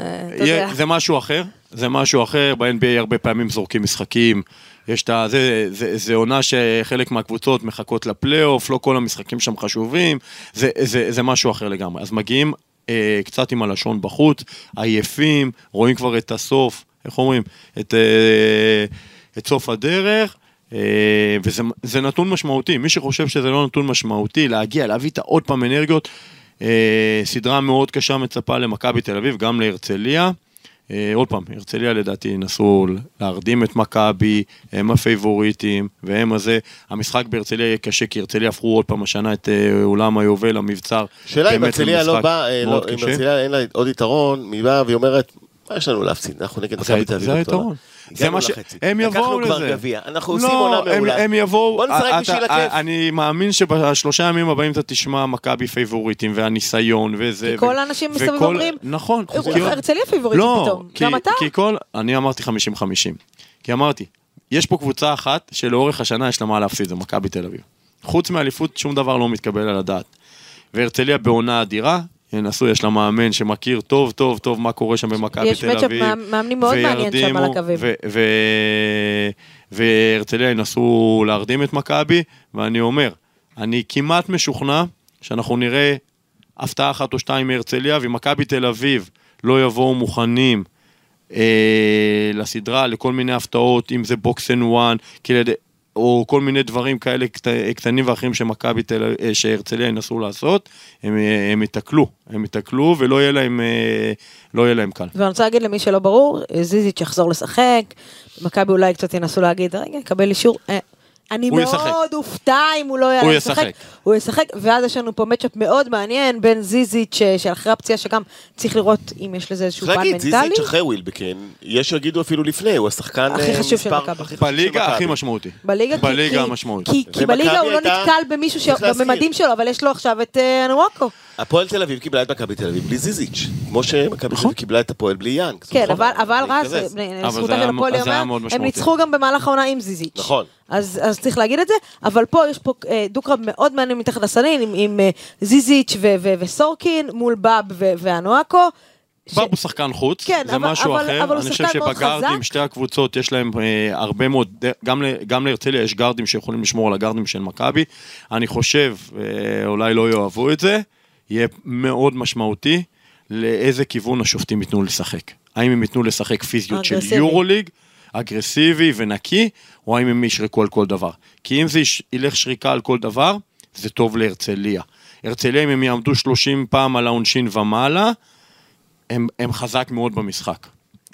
אה, זה משהו אחר, זה משהו אחר, ב-NBA הרבה פעמים זורקים משחקים, יש את ה... זה, זה, זה עונה שחלק מהקבוצות מחכות לפלייאוף, לא כל המשחקים שם חשובים, זה, זה, זה משהו אחר לגמרי. אז מגיעים אה, קצת עם הלשון בחוץ, עייפים, רואים כבר את הסוף, איך אומרים? את, אה, את סוף הדרך. אה, וזה זה נתון משמעותי, מי שחושב שזה לא נתון משמעותי, להגיע, להביא את העוד פעם אנרגיות, אה, סדרה מאוד קשה מצפה למכבי תל אביב, גם להרצליה. אה, עוד פעם, הרצליה לדעתי ינסו להרדים את מכבי, הם הפייבוריטים, והם הזה. המשחק בהרצליה יהיה קשה, כי הרצליה הפכו עוד פעם השנה את אולם היובל, המבצר. שאלה אם הרצליה לא באה, אה, לא- אם. הרצליה אין לה עוד יתרון, היא באה והיא אומרת, מה יש לנו להפסיד? אנחנו נגד מכבי תל אביב. זה הגדולה." היתרון. זה מה ש... לחצי. הם יבואו לקחנו לזה. כבר גביע, אנחנו עושים לא, עונה הם- מעולה. הם יבואו... בוא נשחק אתה- בשביל אתה- הכיף. אני מאמין שבשלושה ימים הבאים אתה תשמע מכבי פייבוריטים והניסיון וזה. כי כל האנשים מסביב אומרים, נכון. הרצליה פיבוריטית לא, פתאום, כי- גם אתה? כי כל... אני אמרתי 50-50. כי אמרתי, יש פה קבוצה אחת שלאורך השנה יש לה מה להפסיד, זה מכבי תל אביב. חוץ מאליפות שום דבר לא מתקבל על הדעת. והרצליה בעונה אדירה, ינסו, יש לה מאמן שמכיר טוב טוב טוב מה קורה שם במכבי יש תל אביב. מאמ- מאמנים מאוד מעניין שם על הקווים. והרצליה ינסו להרדים את מכבי, ואני אומר, אני כמעט משוכנע שאנחנו נראה הפתעה אחת או שתיים מהרצליה, ואם מכבי תל אביב לא יבואו מוכנים אה, לסדרה, לכל מיני הפתעות, אם זה box and one, כי. או כל מיני דברים כאלה קט- קטנים ואחרים שמכבי תל אביב, אה, שהרצליה ינסו לעשות, הם, אה, הם ייתקלו, הם ייתקלו ולא יהיה להם, אה, לא יהיה להם קל. ואני רוצה להגיד למי שלא ברור, זיזיץ' יחזור לשחק, מכבי אולי קצת ינסו להגיד, רגע, יקבל אישור. אה, אני הוא ישחק. מאוד אופתע אם הוא לא יעלה הוא לשחק. ישחק. הוא ישחק, ואז יש לנו פה מצ'אפ מאוד מעניין בין זיזיץ' שאחרי הפציעה שגם צריך לראות אם יש לזה איזשהו צריך פן להגיד, מנטלי. זיזיץ' אחרי ווילבקין, יש שיגידו אפילו לפני, הוא השחקן הכי אה, חשוב של מספר- מכבי. הכי חשוב של בליגה הכי מכבי. משמעותי. בליגה, כי- בליגה כי-. כי, בליגה הוא לא נתקל במישהו צריך. שבממדים שלו, אבל יש לו עכשיו את אה, אנוואקו. הפועל תל אביב קיבלה את מכבי תל אביב בלי זיזיץ', כמו שמכבי תל אביב קיבלה את הפועל בלי יאנג. כן, נכון, אבל, רז. אה, אבל זכותה זה של הפועל מאוד הם. ניצחו גם במהלך העונה עם זיזיץ'. נכון. אז, אז צריך להגיד את זה, אבל פה יש פה אה, דו-קרב מאוד מעניין מתחת לסלין, עם, עם אה, זיזיץ' ו- ו- וסורקין מול באב ו- ואנואקו. ש- באב הוא שחקן חוץ, כן, זה אבל- משהו אבל- אחר. אבל אני חושב שבגארדים, חזק. שתי הקבוצות, יש להם אה, הרבה מאוד, גם, ל- גם להרצליה יש גארדים שיכולים לשמור על הגארדים של מכבי. אני חושב, אה, אולי לא יאהבו את זה, יהיה מאוד משמעותי לאיזה כיוון השופטים ייתנו לשחק. האם הם ייתנו לשחק פיזיות של. יורוליג, אגרסיבי ונקי, או האם הם ישרקו על כל דבר. כי אם זה יש- ילך שריקה על כל דבר, זה טוב להרצליה. הרצליה, אם הם יעמדו 30 פעם על העונשין ומעלה, הם, הם חזק מאוד במשחק,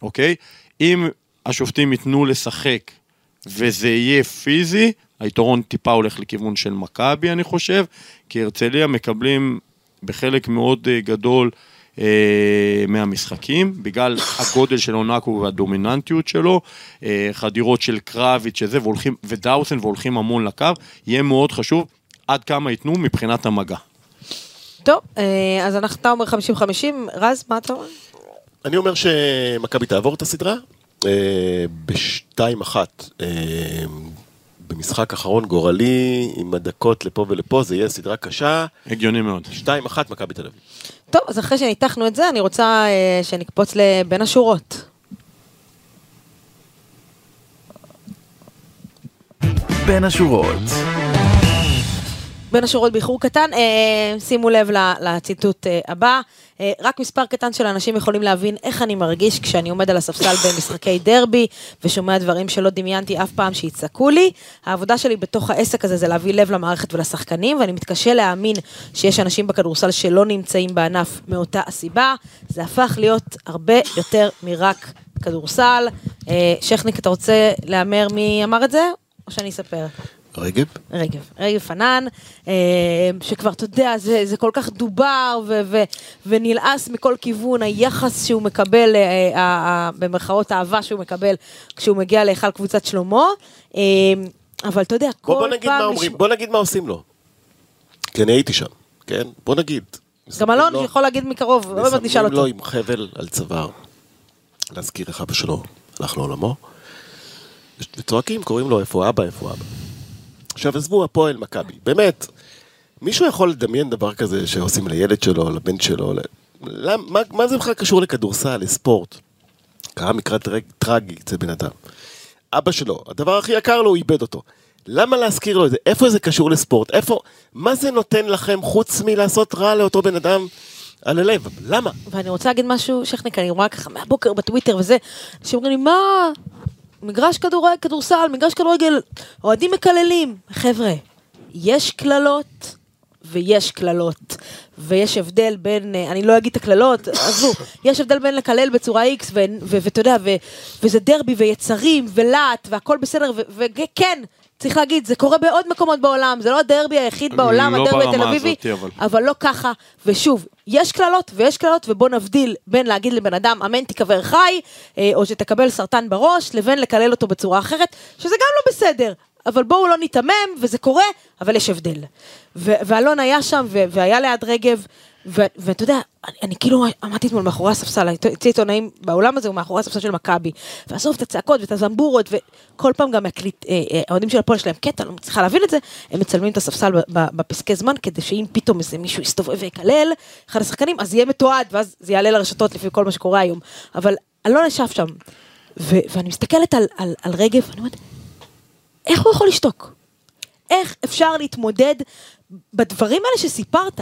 אוקיי? אם השופטים ייתנו לשחק וזה יהיה פיזי, היתרון טיפה הולך לכיוון של מכבי, אני חושב, כי הרצליה מקבלים בחלק מאוד אה, גדול אה, מהמשחקים, בגלל הגודל של אונקו והדומיננטיות שלו, אה, חדירות של קרביץ' שזה, והולכים, ודאוסן והולכים המון לקו, יהיה מאוד חשוב עד כמה ייתנו מבחינת המגע. טוב, אז אנחנו, אתה אומר 50-50, רז, מה אתה אומר? אני אומר שמכבי תעבור את הסדרה בשתיים אחת. במשחק אחרון גורלי, עם הדקות לפה ולפה, זה יהיה סדרה קשה. הגיוני מאוד. שתיים אחת מכבי תל אביב. טוב, אז אחרי שניתחנו את זה, אני רוצה אה, שנקפוץ לבין השורות. בין השורות. בין השורות באיחור קטן, אה, שימו לב לציטוט אה, הבא, אה, רק מספר קטן של אנשים יכולים להבין איך אני מרגיש כשאני עומד על הספסל במשחקי דרבי ושומע דברים שלא דמיינתי אף פעם שיצעקו לי. העבודה שלי בתוך העסק הזה זה להביא לב למערכת ולשחקנים, ואני מתקשה להאמין שיש אנשים בכדורסל שלא נמצאים בענף מאותה הסיבה. זה הפך להיות הרבה יותר מרק כדורסל. שכניק, אתה רוצה להמר מי אמר את זה? או שאני אספר? רגב? רגב, רגב פנן, אה, שכבר, אתה יודע, זה, זה כל כך דובר ו, ו, ונלעס מכל כיוון, היחס שהוא מקבל, אה, במרכאות האהבה שהוא מקבל כשהוא מגיע להיכל קבוצת שלמה. אה, אבל אתה יודע, כל בוא, פעם... בוא נגיד מה אומרים, בוא נגיד מה עושים לו. כי אני הייתי שם, כן? בוא נגיד. גם אלון לו- יכול להגיד מקרוב, עוד מעט נשאל מסמנים לו אותו. עם חבל על צוואר. להזכיר אבא שלו הלך לעולמו. וצועקים, קוראים לו איפה אבא, איפה אבא. עכשיו עזבו הפועל מכבי, באמת, מישהו יכול לדמיין דבר כזה שעושים לילד שלו, לבן שלו. למ, מה, מה זה בכלל קשור לכדורסל, לספורט? קרה מקרה טרג, טרגי אצל בן אדם. אבא שלו, הדבר הכי יקר לו, הוא איבד אותו. למה להזכיר לו את זה? איפה זה קשור לספורט? איפה, מה זה נותן לכם חוץ מלעשות רע לאותו בן אדם על הלב? למה? ואני רוצה להגיד משהו, שכניק, אני רואה ככה מהבוקר בטוויטר וזה, אנשים אומרים לי, מה? מגרש כדורגל, כדורסל, מגרש כדורגל, אוהדים מקללים. חבר'ה, יש קללות ויש קללות. ויש הבדל בין, אה, אני לא אגיד את הקללות, עזבו, יש הבדל בין לקלל בצורה איקס, ואתה יודע, וזה דרבי ויצרים ולהט והכל בסדר, וכן, צריך להגיד, זה קורה בעוד מקומות בעולם, זה לא הדרבי היחיד בעולם, לא הדרבי התל אביבי, אבל. אבל לא ככה. ושוב, יש קללות ויש קללות, ובוא נבדיל בין להגיד לבן אדם, אמן תיקבר חי, אה, או שתקבל סרטן בראש, לבין לקלל אותו בצורה אחרת, שזה גם לא בסדר. אבל בואו לא ניתמם, וזה קורה, אבל יש הבדל. ואלון היה שם, והיה ליד רגב, ואתה יודע, אני, אני כאילו עמדתי אתמול מאחורי הספסל, הייתי עיתונאים באולם הזה, הוא מאחורי הספסל של מכבי. ועזוב את הצעקות ואת הזמבורות, וכל פעם גם הקליט, אה, אה, האוהדים של הפועל שלהם קטע, לא מצליחה להבין את זה, הם מצלמים את הספסל בפסקי זמן, כדי שאם פתאום איזה מישהו יסתובב ויקלל, אחד השחקנים, אז יהיה מתועד, ואז זה יעלה לרשתות לפי כל מה שקורה היום. אבל אלון ישב שם, ואני מסתכלת על, על, על רגב, ואני אומרת, איך הוא יכול לשתוק? איך אפשר להתמודד בדברים האלה שסיפרת?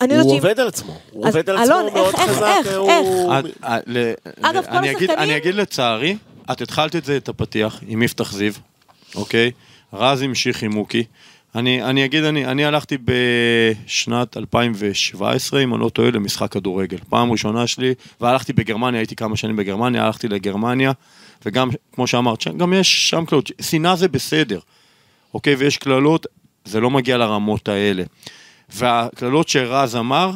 אני יודעת הוא שאם... עובד על עצמו, הוא עובד על עצמו אלון, איך- מאוד איך- חזק. איך- הוא- איך? את- אה, ל- אגב, כל אני אגיד- השחקנים- אני אגיד לצערי, את התחלת את זה, את הפתיח, עם יפתח זיו, אוקיי? רז המשיך עם מוקי. אני, אני אגיד, אני, אני הלכתי בשנת 2017, אם אני לא טועה, למשחק כדורגל. פעם ראשונה שלי, והלכתי בגרמניה, הייתי כמה שנים בגרמניה, הלכתי לגרמניה, וגם, כמו שאמרת, גם יש שם קללות. שנאה זה בסדר, אוקיי? ויש קללות, זה לא מגיע לרמות האלה. והקללות שרז אמר,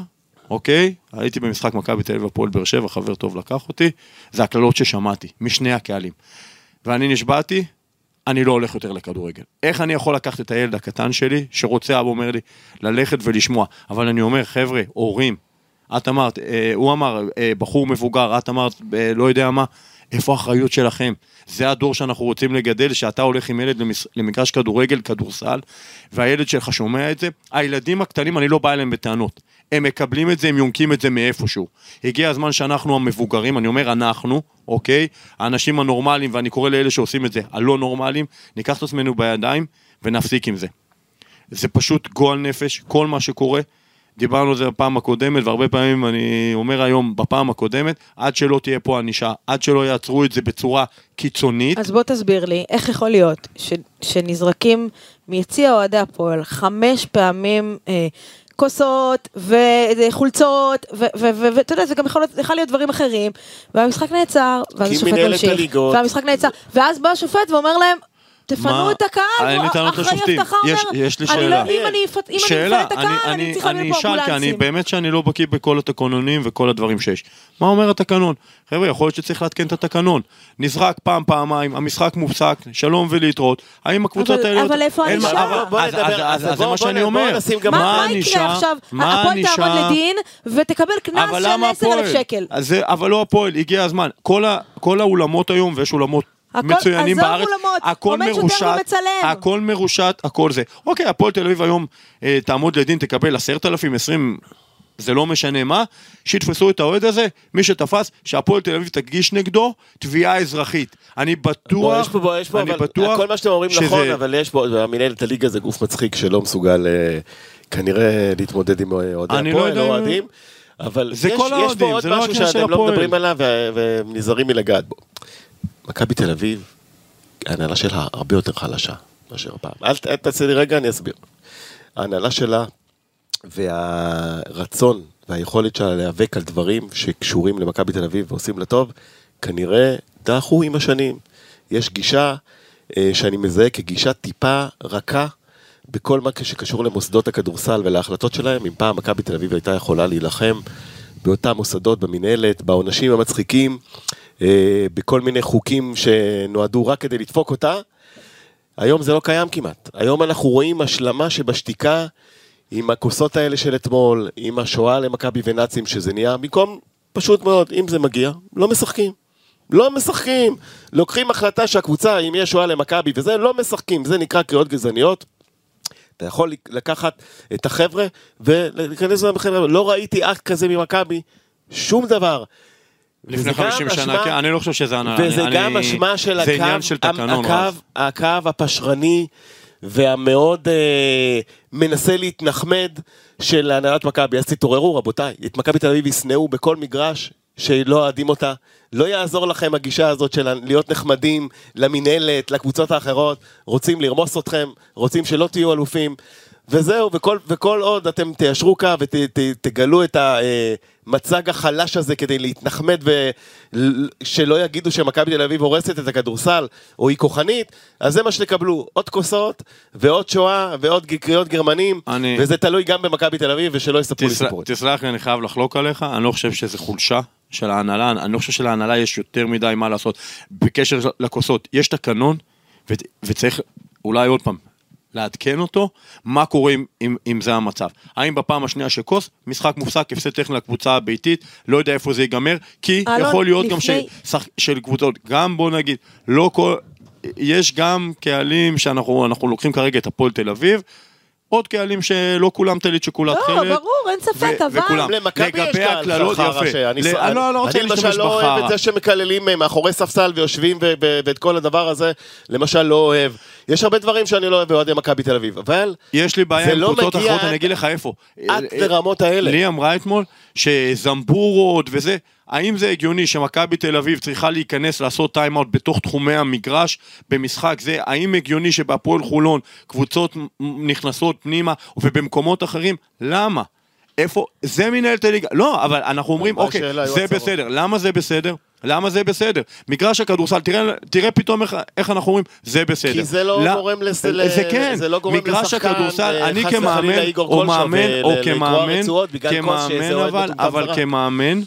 אוקיי? הייתי במשחק מכבי תל אביב הפועל באר שבע, חבר טוב לקח אותי, זה הקללות ששמעתי, משני הקהלים. ואני נשבעתי, אני לא הולך יותר לכדורגל. איך אני יכול לקחת את הילד הקטן שלי, שרוצה, אבא אומר לי, ללכת ולשמוע. אבל אני אומר, חבר'ה, הורים, את אמרת, אה, הוא אמר, אה, בחור מבוגר, את אמרת, אה, לא יודע מה, איפה האחריות שלכם? זה הדור שאנחנו רוצים לגדל, שאתה הולך עם ילד למש, למגרש כדורגל, כדורסל, והילד שלך שומע את זה. הילדים הקטנים, אני לא בא אליהם בטענות. הם מקבלים את זה, הם יונקים את זה מאיפשהו. הגיע הזמן שאנחנו המבוגרים, אני אומר אנחנו, אוקיי? האנשים הנורמליים, ואני קורא לאלה שעושים את זה, הלא נורמליים, ניקח את עצמנו בידיים ונפסיק עם זה. זה פשוט גועל נפש, כל מה שקורה. דיברנו על זה בפעם הקודמת, והרבה פעמים אני אומר היום, בפעם הקודמת, עד שלא תהיה פה ענישה, עד שלא יעצרו את זה בצורה קיצונית, אז בוא תסביר לי, איך יכול להיות ש, שנזרקים מיציע אוהדי הפועל חמש פעמים אה, כוסות וחולצות, ואתה יודע, זה גם יכול להיות, יכול להיות דברים אחרים, והמשחק נעצר, ואז השופט ממשיך. והמשחק נעצר, ואז בא השופט ואומר להם, תפנו מה? את הקהל, אין לי טענות אחראי לשופטים. אבטחה יש- אומר, יש לי אני שאלה. לא- אם אני אני אפנה את הקהל, אני צריכה להביא אני לפה אשאל, כי אני. באמת שאני לא בקיא בכל התקנונים וכל הדברים שיש. מה אומר התקנון? חבר'ה, יכול להיות שצריך לעדכן את התקנון. נזרק פעם, פעמיים, המשחק מופסק, שלום ולהתראות. האם הקבוצות האלה... אבל איפה הענישה? אז- נדבר- אז- אז אז זה מה שאני אומר. מה, מה מה הענישה? יקרה עכשיו? מה הפועל הענישה? תעמוד לדין ותקבל קנס של למה 10,000 הפועל? שקל. אבל לא הפועל, הגיע הזמן. כל ה- כל האולמות היום, ויש אולמות הכל- מצוינים בארץ, אולמות, הכל מרושת. הכל מרושת, הכל זה. אוקיי, הפועל תל אביב היום אה, תעמוד לדין, תקבל עשרת אלפים, עשרים, זה לא משנה מה, שיתפסו את האוהד הזה, מי שתפס, שהפועל תל אביב תגיש נגדו תביעה אזרחית. אני בוא, בטוח, יש פה, בוא, יש פה, אני אבל בטוח כל מה שאתם אומרים שזה- נכון, אבל יש פה, המנהלת הליגה זה גוף מצחיק שלא מסוגל אה, כנראה להתמודד עם אוהדי אני לא הפועל, אם- אוהדים, אבל זה יש, כל יש פה עוד זה לא משהו שאתם לא. מדברים עליו ונזהרים מלגעת בו. מכבי תל אביב, ההנהלה שלה הרבה יותר חלשה מאשר הפעם. אל תעשה לי רגע, אני אסביר. ההנהלה שלה והרצון והיכולת שלה להיאבק על דברים שקשורים למכבי תל אביב ועושים לה טוב, כנראה דחו עם השנים. יש גישה אה, שאני מזהה כגישה טיפה רכה בכל מה שקשור למוסדות הכדורסל ולהחלטות שלהם. אם פעם מכבי תל אביב הייתה יכולה להילחם באותם מוסדות, במינהלת, בעונשים המצחיקים, בכל מיני חוקים שנועדו רק כדי לדפוק אותה, היום זה לא קיים כמעט. היום אנחנו רואים השלמה שבשתיקה עם הכוסות האלה של אתמול, עם השואה למכבי ונאצים שזה נהיה, במקום, פשוט מאוד, אם זה מגיע, לא משחקים. לא משחקים. לוקחים החלטה שהקבוצה, אם יש שואה למכבי וזה, לא משחקים. זה נקרא קריאות גזעניות. אתה יכול לקחת את החבר'ה ולהיכנס להם בחבר'ה. לא ראיתי אקט כזה ממכבי, שום דבר. לפני וזה גם 50 שנה, אשמה- כן, אני לא חושב שזה הנהלה. וזה אני- גם אשמה של הקו, של תקנון, הקו. הקו הפשרני והמאוד אה, מנסה להתנחמד של הנהלת מכבי. אז תתעוררו רבותיי, את מכבי תל אביב ישנאו בכל מגרש שלא אוהדים אותה. לא יעזור לכם הגישה הזאת של להיות נחמדים למינהלת, לקבוצות האחרות, רוצים לרמוס אתכם, רוצים שלא תהיו אלופים. וזהו, וכל, וכל עוד אתם תיישרו קו ותגלו את המצג החלש הזה כדי להתנחמד ושלא יגידו שמכבי תל אביב הורסת את הכדורסל או היא כוחנית, אז זה מה שתקבלו, עוד כוסות ועוד שואה ועוד קריאות גרמנים, אני- וזה תלוי גם במכבי תל אביב ושלא יספרו לי תסלח- סיפורים. תסלח לי, אני חייב לחלוק עליך, אני לא חושב שזה חולשה של ההנהלה, אני לא חושב שלהנהלה יש יותר מדי מה לעשות. בקשר לכוסות, יש תקנון, ו- וצריך אולי עוד פעם, לעדכן אותו, מה קורה אם, אם, זה המצב. האם בפעם השנייה של כוס, משחק מופסק, הפסד טכני לקבוצה הביתית, לא יודע איפה זה ייגמר, כי אלון, יכול להיות גם לפני- ששח- של קבוצות, גם בוא נגיד, לא כל... יש גם קהלים שאנחנו אנחנו לוקחים כרגע את הפועל תל אביב, עוד קהלים שלא כולם טלית שכולה לא, תכלת. ברור, אין ספק, אבל- וכולם. למכבי יש קהל חרא יפה. אני לא- לא למשל לא אוהב את. זה שמקללים אה, מאחורי ספסל ויושבים ו- ו- ואת כל הדבר הזה, למשל לא אוהב. יש הרבה דברים שאני לא אוהב באוהדי מכבי תל אביב, אבל יש לי בעיה זה עם לא קבוצות אחרות, אני אגיד לך איפה. עד לרמות האלה. לי אמרה אתמול שזמבורות וזה, האם זה הגיוני שמכבי תל אביב צריכה להיכנס לעשות טיימאוט בתוך תחומי המגרש במשחק זה? האם הגיוני שבהפועל חולון קבוצות נכנסות פנימה ובמקומות אחרים? למה? איפה? זה מנהלת הליגה. לא, אבל אנחנו אומרים, אוקיי, זה. בסדר. למה זה בסדר? למה זה בסדר? מגרש הכדורסל, תראה, תראה פתאום איך, איך אנחנו אומרים, זה בסדר. כי זה לא לא- גורם לס- זה כן, זה לא גורם מגרש לשחקן, הכדורסל, אה, אני כמאמן, או מאמן, או כמאמן, כמאמן אבל, אבל. כמאמן,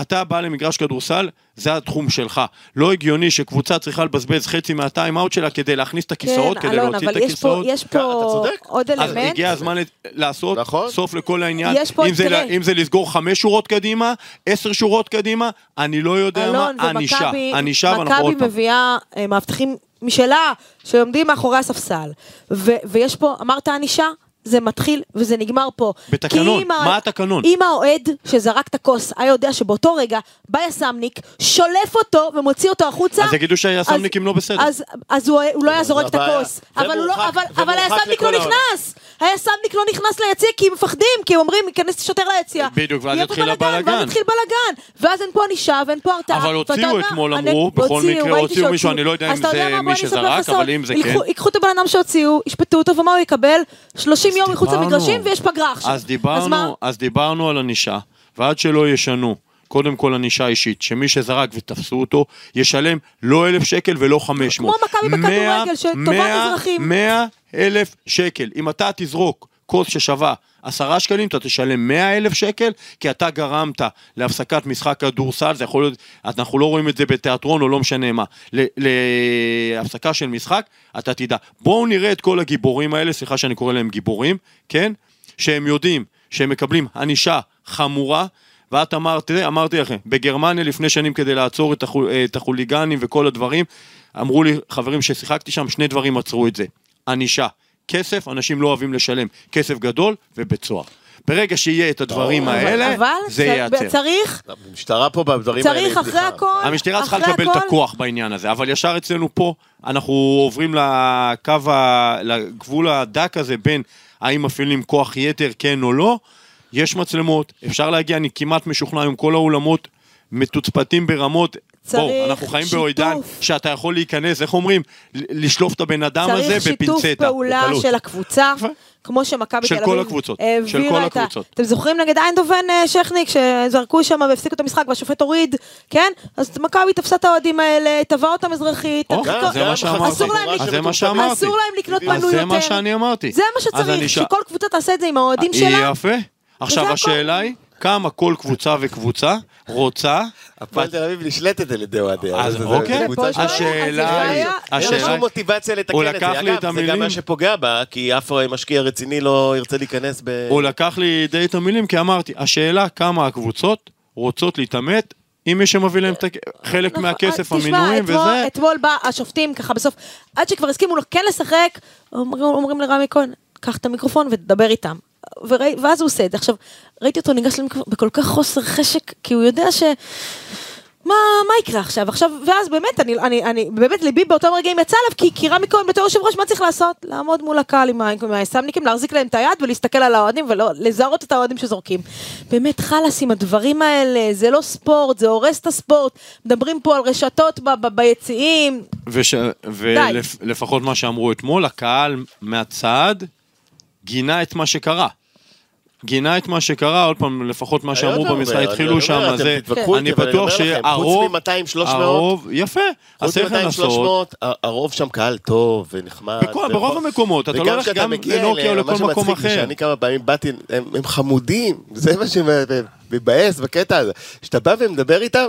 אתה בא למגרש כדורסל, זה התחום שלך. לא הגיוני שקבוצה צריכה לבזבז חצי מהטיים אאוט שלה כדי להכניס את הכיסאות, כן, כדי אלון, להוציא את אבל יש פה, הכיסאות. יש אתה פה צודק. עוד אז אלמנט. הגיע הזמן לעשות נכון. סוף לכל העניין. יש פה- אם, זה. אם זה לסגור חמש שורות קדימה, עשר שורות קדימה, אני לא יודע אלון, מה, ענישה. ענישה, ואנחנו עוד מכבי פעם. מביאה אה, מאבטחים משלה, שעומדים מאחורי הספסל. ו- ויש פה, אמרת ענישה? זה מתחיל וזה נגמר פה. בתקנון, אם ה- מה התקנון? אם האוהד שזרק את הכוס היה יודע שבאותו רגע בא יסמניק, שולף אותו ומוציא אותו החוצה, אז יגידו שהיס"מניקים לא בסדר. אז, אז הוא, הוא לא היה זורק את. הכוס. אבל, לא, אבל, אבל היס"מניק לא. נכנס. היס"מניק לא נכנס ליציע כי הם מפחדים, כי הם אומרים, ייכנס שוטר ליציע. בדיוק, ואז בלאגן, הבלאגן. ואז יתחיל בלאגן. ואז אין פה ענישה ואין פה הרתעה. אבל הוציאו אתמול, אמרו, בכל מקרה הוציאו מישהו. אני לא יודע אם זה מה, מי שזרק. אבל אם זה כן. ייקחו את הבן אדם שהוציאו, ישפטו אותו, ומה הוא יקבל? 30 יום מחוץ. למגרשים ויש פגרה עכשיו. אז? דיברנו, אז דיברנו על ענישה, ועד שלא ישנו, קודם כל ענישה אישית, שמי שזרק ותפסו אותו, ישלם לא אלף שקל ולא חמש מאות. כמו מכבי בכדורגל, שטובת אזרחים. מאה אלף שקל. אם אתה תזרוק כוס ששווה עשרה שקלים, אתה תשלם מאה אלף שקל, כי אתה גרמת להפסקת משחק כדורסל, זה יכול להיות, אנחנו לא רואים את זה בתיאטרון או לא משנה מה, להפסקה של משחק, אתה תדע. בואו נראה את כל הגיבורים האלה, סליחה שאני קורא להם גיבורים, כן? שהם יודעים שהם מקבלים ענישה חמורה, ואת אמרת, אמרתי לכם, בגרמניה לפני שנים כדי לעצור את, החול, את החוליגנים וכל הדברים, אמרו לי חברים ששיחקתי שם, שני דברים עצרו את זה. ענישה, כסף, אנשים לא אוהבים לשלם, כסף גדול ובית סוהר. ברגע שיהיה את הדברים האלה, אבל זה ייעצר. צריך, המשטרה פה בדברים האלה. צריך אחרי. הכל, המשטרה צריכה לקבל את הכוח בעניין הזה, אבל ישר אצלנו פה, אנחנו עוברים לקו, ה... לגבול הדק הזה בין האם מפעילים כוח יתר, כן או לא. יש מצלמות, אפשר להגיע, אני כמעט משוכנע עם כל האולמות מתוצפתים ברמות. צריך בוא, אנחנו חיים שיתוף. בעידן שאתה יכול להיכנס, איך אומרים? לשלוף את הבן אדם הזה צריך שיתוף בפינצטה. פעולה בקלות. של הקבוצה. כמו שמכבי של תל כל אביב הקבוצות, העבירה של כל את ה- הקבוצות. אתם זוכרים נגד איינדובן אה, שכניק, שזרקו שם והפסיקו את המשחק והשופט הוריד, כן? אז מכבי תפסה את האוהדים האלה, תבעה אותם אזרחית, או, תרחיק- זה מה שאמרתי. אסור להם לקנות- זה מנוי זה יותר. מה שאני אמרתי. זה מה שצריך, שכל קבוצה תעשה את זה עם האוהדים היא שלה. יפה. עכשיו. השאלה היא, כמה כל קבוצה וקבוצה רוצה... הפועל תל אביב נשלטת על ידי אוהדיה. אז אוקיי. השאלה היא, יש אין לה שום מוטיבציה לתקן את זה. לקח לי את אגב, זה. גם מה שפוגע בה, כי אף משקיע רציני לא ירצה להיכנס ב... הוא לקח לי די את המילים, כי אמרתי, השאלה כמה הקבוצות רוצות להתעמת עם מי שמביא להם חלק נכון, מהכסף, תשמע, המינויים וזה. אתמול בא השופטים ככה בסוף, עד שכבר הסכימו לו כן לשחק, אומרים לרמי כהן, קח את המיקרופון ותדבר איתם. וראי, ואז הוא עושה את זה. עכשיו, ראיתי אותו ניגש למיקרופון בכל כך חוסר חשק, כי הוא יודע ש... מה, מה יקרה עכשיו? עכשיו, ואז באמת, אני, אני, אני, באמת ליבי באותם רגעים יצא עליו, כי, כי רמי כהן בתור יושב ראש, מה צריך לעשות? לעמוד מול הקהל עם, עם היס"מניקים, להחזיק להם את היד ולהסתכל על האוהדים ולזהות את האוהדים שזורקים. באמת, חלאס עם הדברים האלה, זה לא ספורט, זה הורס את הספורט. מדברים פה על רשתות ב, ב, ביציעים. ולפחות מה שאמרו אתמול, הקהל מהצד גינה את מה שקרה. גינה את מה שקרה, עוד פעם, לפחות מה שאמרו במשחק, התחילו שם, זה, אני בטוח שהרוב, חוץ מ-200-300, הרוב, יפה, אז צריך לנסות, מ-200-300, הרוב שם קהל טוב ונחמד. ברוב המקומות, אתה לא הולך גם לנוקיה או לכל מקום מה שמצחיק אחר. זה שאני כמה פעמים באתי, הם חמודים, זה מה שמבאס בקטע הזה. שאתה בא ומדבר איתם,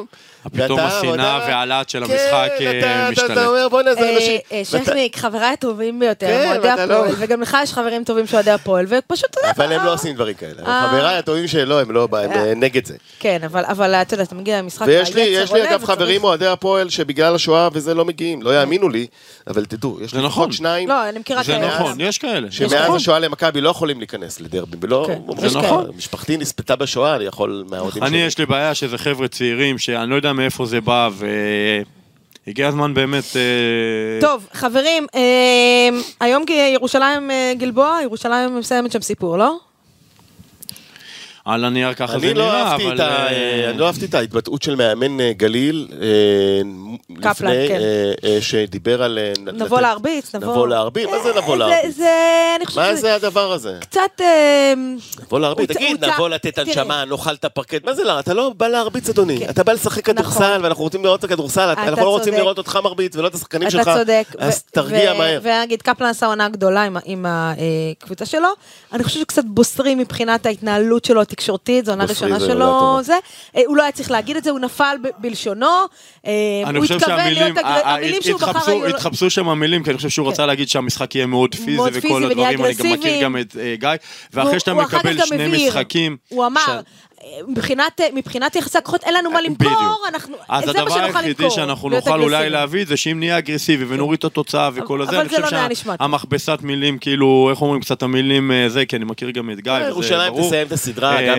פתאום השנאה והלהט של כן, המשחק אתה- אה, אתה- אומר בואנה זה אה, אנשים... אה, ואתה- שכניק, חבריי הטובים ביותר, כן, אוהדי לא- הפועל, וגם לך יש חברים טובים שאוהדי הפועל, ופשוט, אתה יודע, אבל הם אה, לא עושים דברים כאלה. אה. חבריי הטובים שלו, הם לא, הם אה, נגד זה. כן, אבל, אבל אתה יודע, אתה מגיע למשחק, ויש לי, יש לי אגב חברים אוהדי הפועל שבגלל השואה וזה לא מגיעים, לא יאמינו לי, אבל תדעו, יש זה לי נכון. לפחות שניים לא, אני מכירה זה כאלה. נכון, יש כאלה. שמאז נכון. השואה למכבי לא יכולים להיכנס לדרבי, ולא, כן, זה נכון. משפחתי נספתה בשואה, אני יכול מהאוהדים אני, יש לי בעיה שזה חבר'ה צעירים, שאני לא יודע מאיפה זה בא, והגיע הזמן באמת... אה, טוב, חברים, אה, היום ירושלים אה, גלבוע, ירושלים מסיימת שם סיפור, לא? על הנייר ככה זה אני לא נראה, אבל... את ה- אה, אני לא אהבתי את ההתבטאות של מאמן אה, גליל אה, קפלן, לפני, כן. אה, אה, שדיבר על... אה, נבוא לתת- להרביץ, נבוא... נבוא להרביץ? מה זה נבוא אה, להרביץ? זה, אני חושבת מה זה הדבר הזה? קצת... אה, נבוא להרביץ, תגיד, נבוא לתת. הנשמה, נאכל את הפרקט, מה זה לא? אתה לא בא להרביץ, אדוני. כן. אתה בא לשחק נכון. כדורסל, ואנחנו רוצים לראות את הכדורסל, אנחנו לא רוצים. לראות אותך מרביץ, ולא את השחקנים שלך. אתה צודק. אז תרגיע מהר. ונגיד, קפלן עשה עונה גדולה עם הקבוצה שלו. אני חושבת שקצת בוסרי מבחינת ההתנהלות שלו התקשורתית, זו עונה ראשונה שלו. זה. אה, הוא לא היה צריך להגיד את זה, הוא נפל בלשונו. אה, אני הוא חושב התכוון שהמילים, להיות המילים שהוא בחר היו... התחפשו שם המילים, כי אני חושב שהוא רצה להגיד שהמשחק יהיה מאוד פיזי וכל הדברים, אני גם מכיר. גם את אה, גיא, ואחרי שאתה מקבל שני. משחקים... הוא אמר, מבחינת, מבחינת יחסי הכוחות אין לנו מה למכור, בדיוק. אנחנו, אז זה מה הדבר שנוכל היחידי למכור. שאנחנו להיות נוכל אולי אגרסיביים. להביא זה שאם נהיה אגרסיבי ונוריד את התוצאה וכל הזה, אני זה לא חושב טוב. שהמכבסת מילים, כאילו, איך אומרים קצת המילים אה, זה, כי אני מכיר גם את גיא, וזה ירושלים ברור. תסיים את הסדרה, גם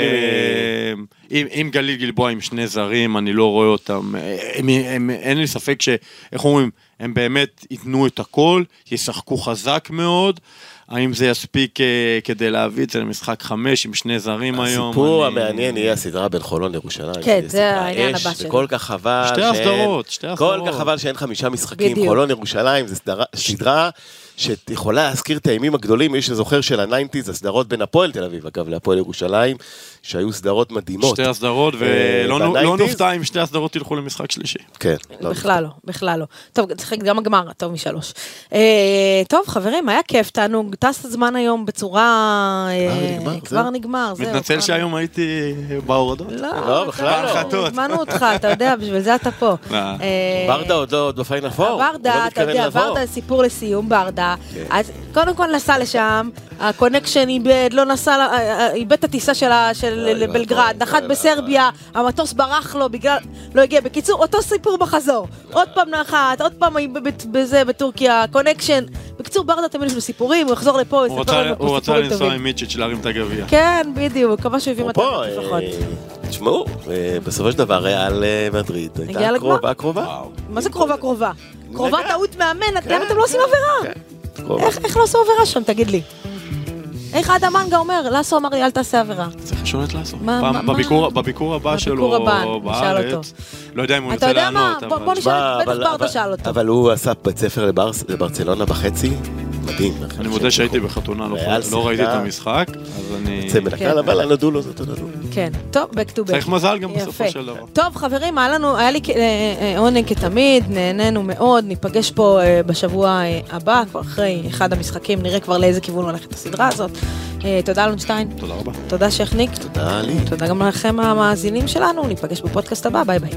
אם... אה, גליל גלבוע עם שני זרים, אני לא רואה אותם, אה, הם- הם- אין לי ספק ש... איך אומרים? הם באמת ייתנו את הכל, ישחקו חזק מאוד. האם זה יספיק אה, כדי להביא את זה למשחק חמש עם שני זרים היום? הסיפור אני- המעניין יהיה הסדרה בין חולון לירושלים. כן, זה העניין הבא שלי. וכל כך חבל שתי הסדרות, שתי כל הסדרות. כך חבל שאין חמישה משחקים. חולון ירושלים זה סדרה- סדרה שיכולה להזכיר את הימים הגדולים, מי שזוכר של ה nineties, הסדרות בין הפועל תל אביב, אגב, להפועל ירושלים, שהיו סדרות מדהימות. שתי הסדרות, אה, ולא לא ב-90s? נופתע אם שתי הסדרות ילכו למשחק שלישי. כן. לא בכלל לא, בכלל לא. טוב, צריך גם הגמר, טוב משלוש. אה, טוב, חברים, היה כיף, תענוג, טס הזמן היום בצורה... אה, כבר. נגמר, זהו. מתנצל שהיום הייתי בהורדות. לא, לא, בכלל לא. הזמנו אותך, אתה יודע, בשביל זה אתה פה. ברדה עוד לא בפיינל פור. לא ברדה, אתה יודע. ברדה, סיפור לסיום, ברדה. כן. אז קודם כל נסע לשם, הקונקשן איבד, לא נסע, אה, אה, איבד את הטיסה שלה- של אוי, לבלגרד, אוי, נחת אוי, בסרביה, המטוס ברח לו בגלל, לא הגיע. בקיצור, אותו סיפור בחזור. עוד פעם נחת, עוד פעם בזה, בטורקיה, קונקשן. בקיצור, ברדה תמיד יש לו סיפורים, הוא יחזור לפה, הוא יספר רצה- לנו הוא פה רצה סיפורים לנסוע טובים. עם מיצ'יץ' להרים את הגביע. כן, בדיוק, מקווה שהוא הביא הוא מתנות לפחות. אה, תשמעו, אה, בסופו של דבר ריאל אה, מדריד הייתה? קרובה קרובה. מה זה קרובה קרובה? קרובה. טעות מאמן, כן, למה אתם לא עושים עבירה? איך איך לא עשו עבירה שם, תגיד לי? איך אדם מנגה אומר, לאסו אמר לי, אל תעשה עבירה. צריך לשאול את לאסו. מה- מה- מה? בביקור- בביקור הבא בביקור שלו הבא, נשאל אותו. בארץ, לא יודע אם הוא אתה ירצה יודע מה? לענות, בוא- נשאל. בטח ברדה שאל אותו. אבל הוא עשה בית ספר לברצלונה בחצי, מדהים. אני מודה שהייתי בחתונה, לא- לא ראיתי את. המשחק, אז אני... יוצא מן כן. הכלל, אבל הנדו לו זאת הנדו. כן, טוב, back to back. צריך מזל גם בסופו. של דבר. טוב, חברים, היה לנו, היה לי אה, אה, עונג כתמיד, נהנינו מאוד, ניפגש פה אה, בשבוע הבא, כבר אחרי אחד המשחקים, נראה כבר לאיזה כיוון הולכת הסדרה הזאת. תודה אלונשטיין, תודה רבה. תודה שכניק, תודה לי. תודה גם לכם המאזינים שלנו, ניפגש בפודקאסט הבא, ביי ביי.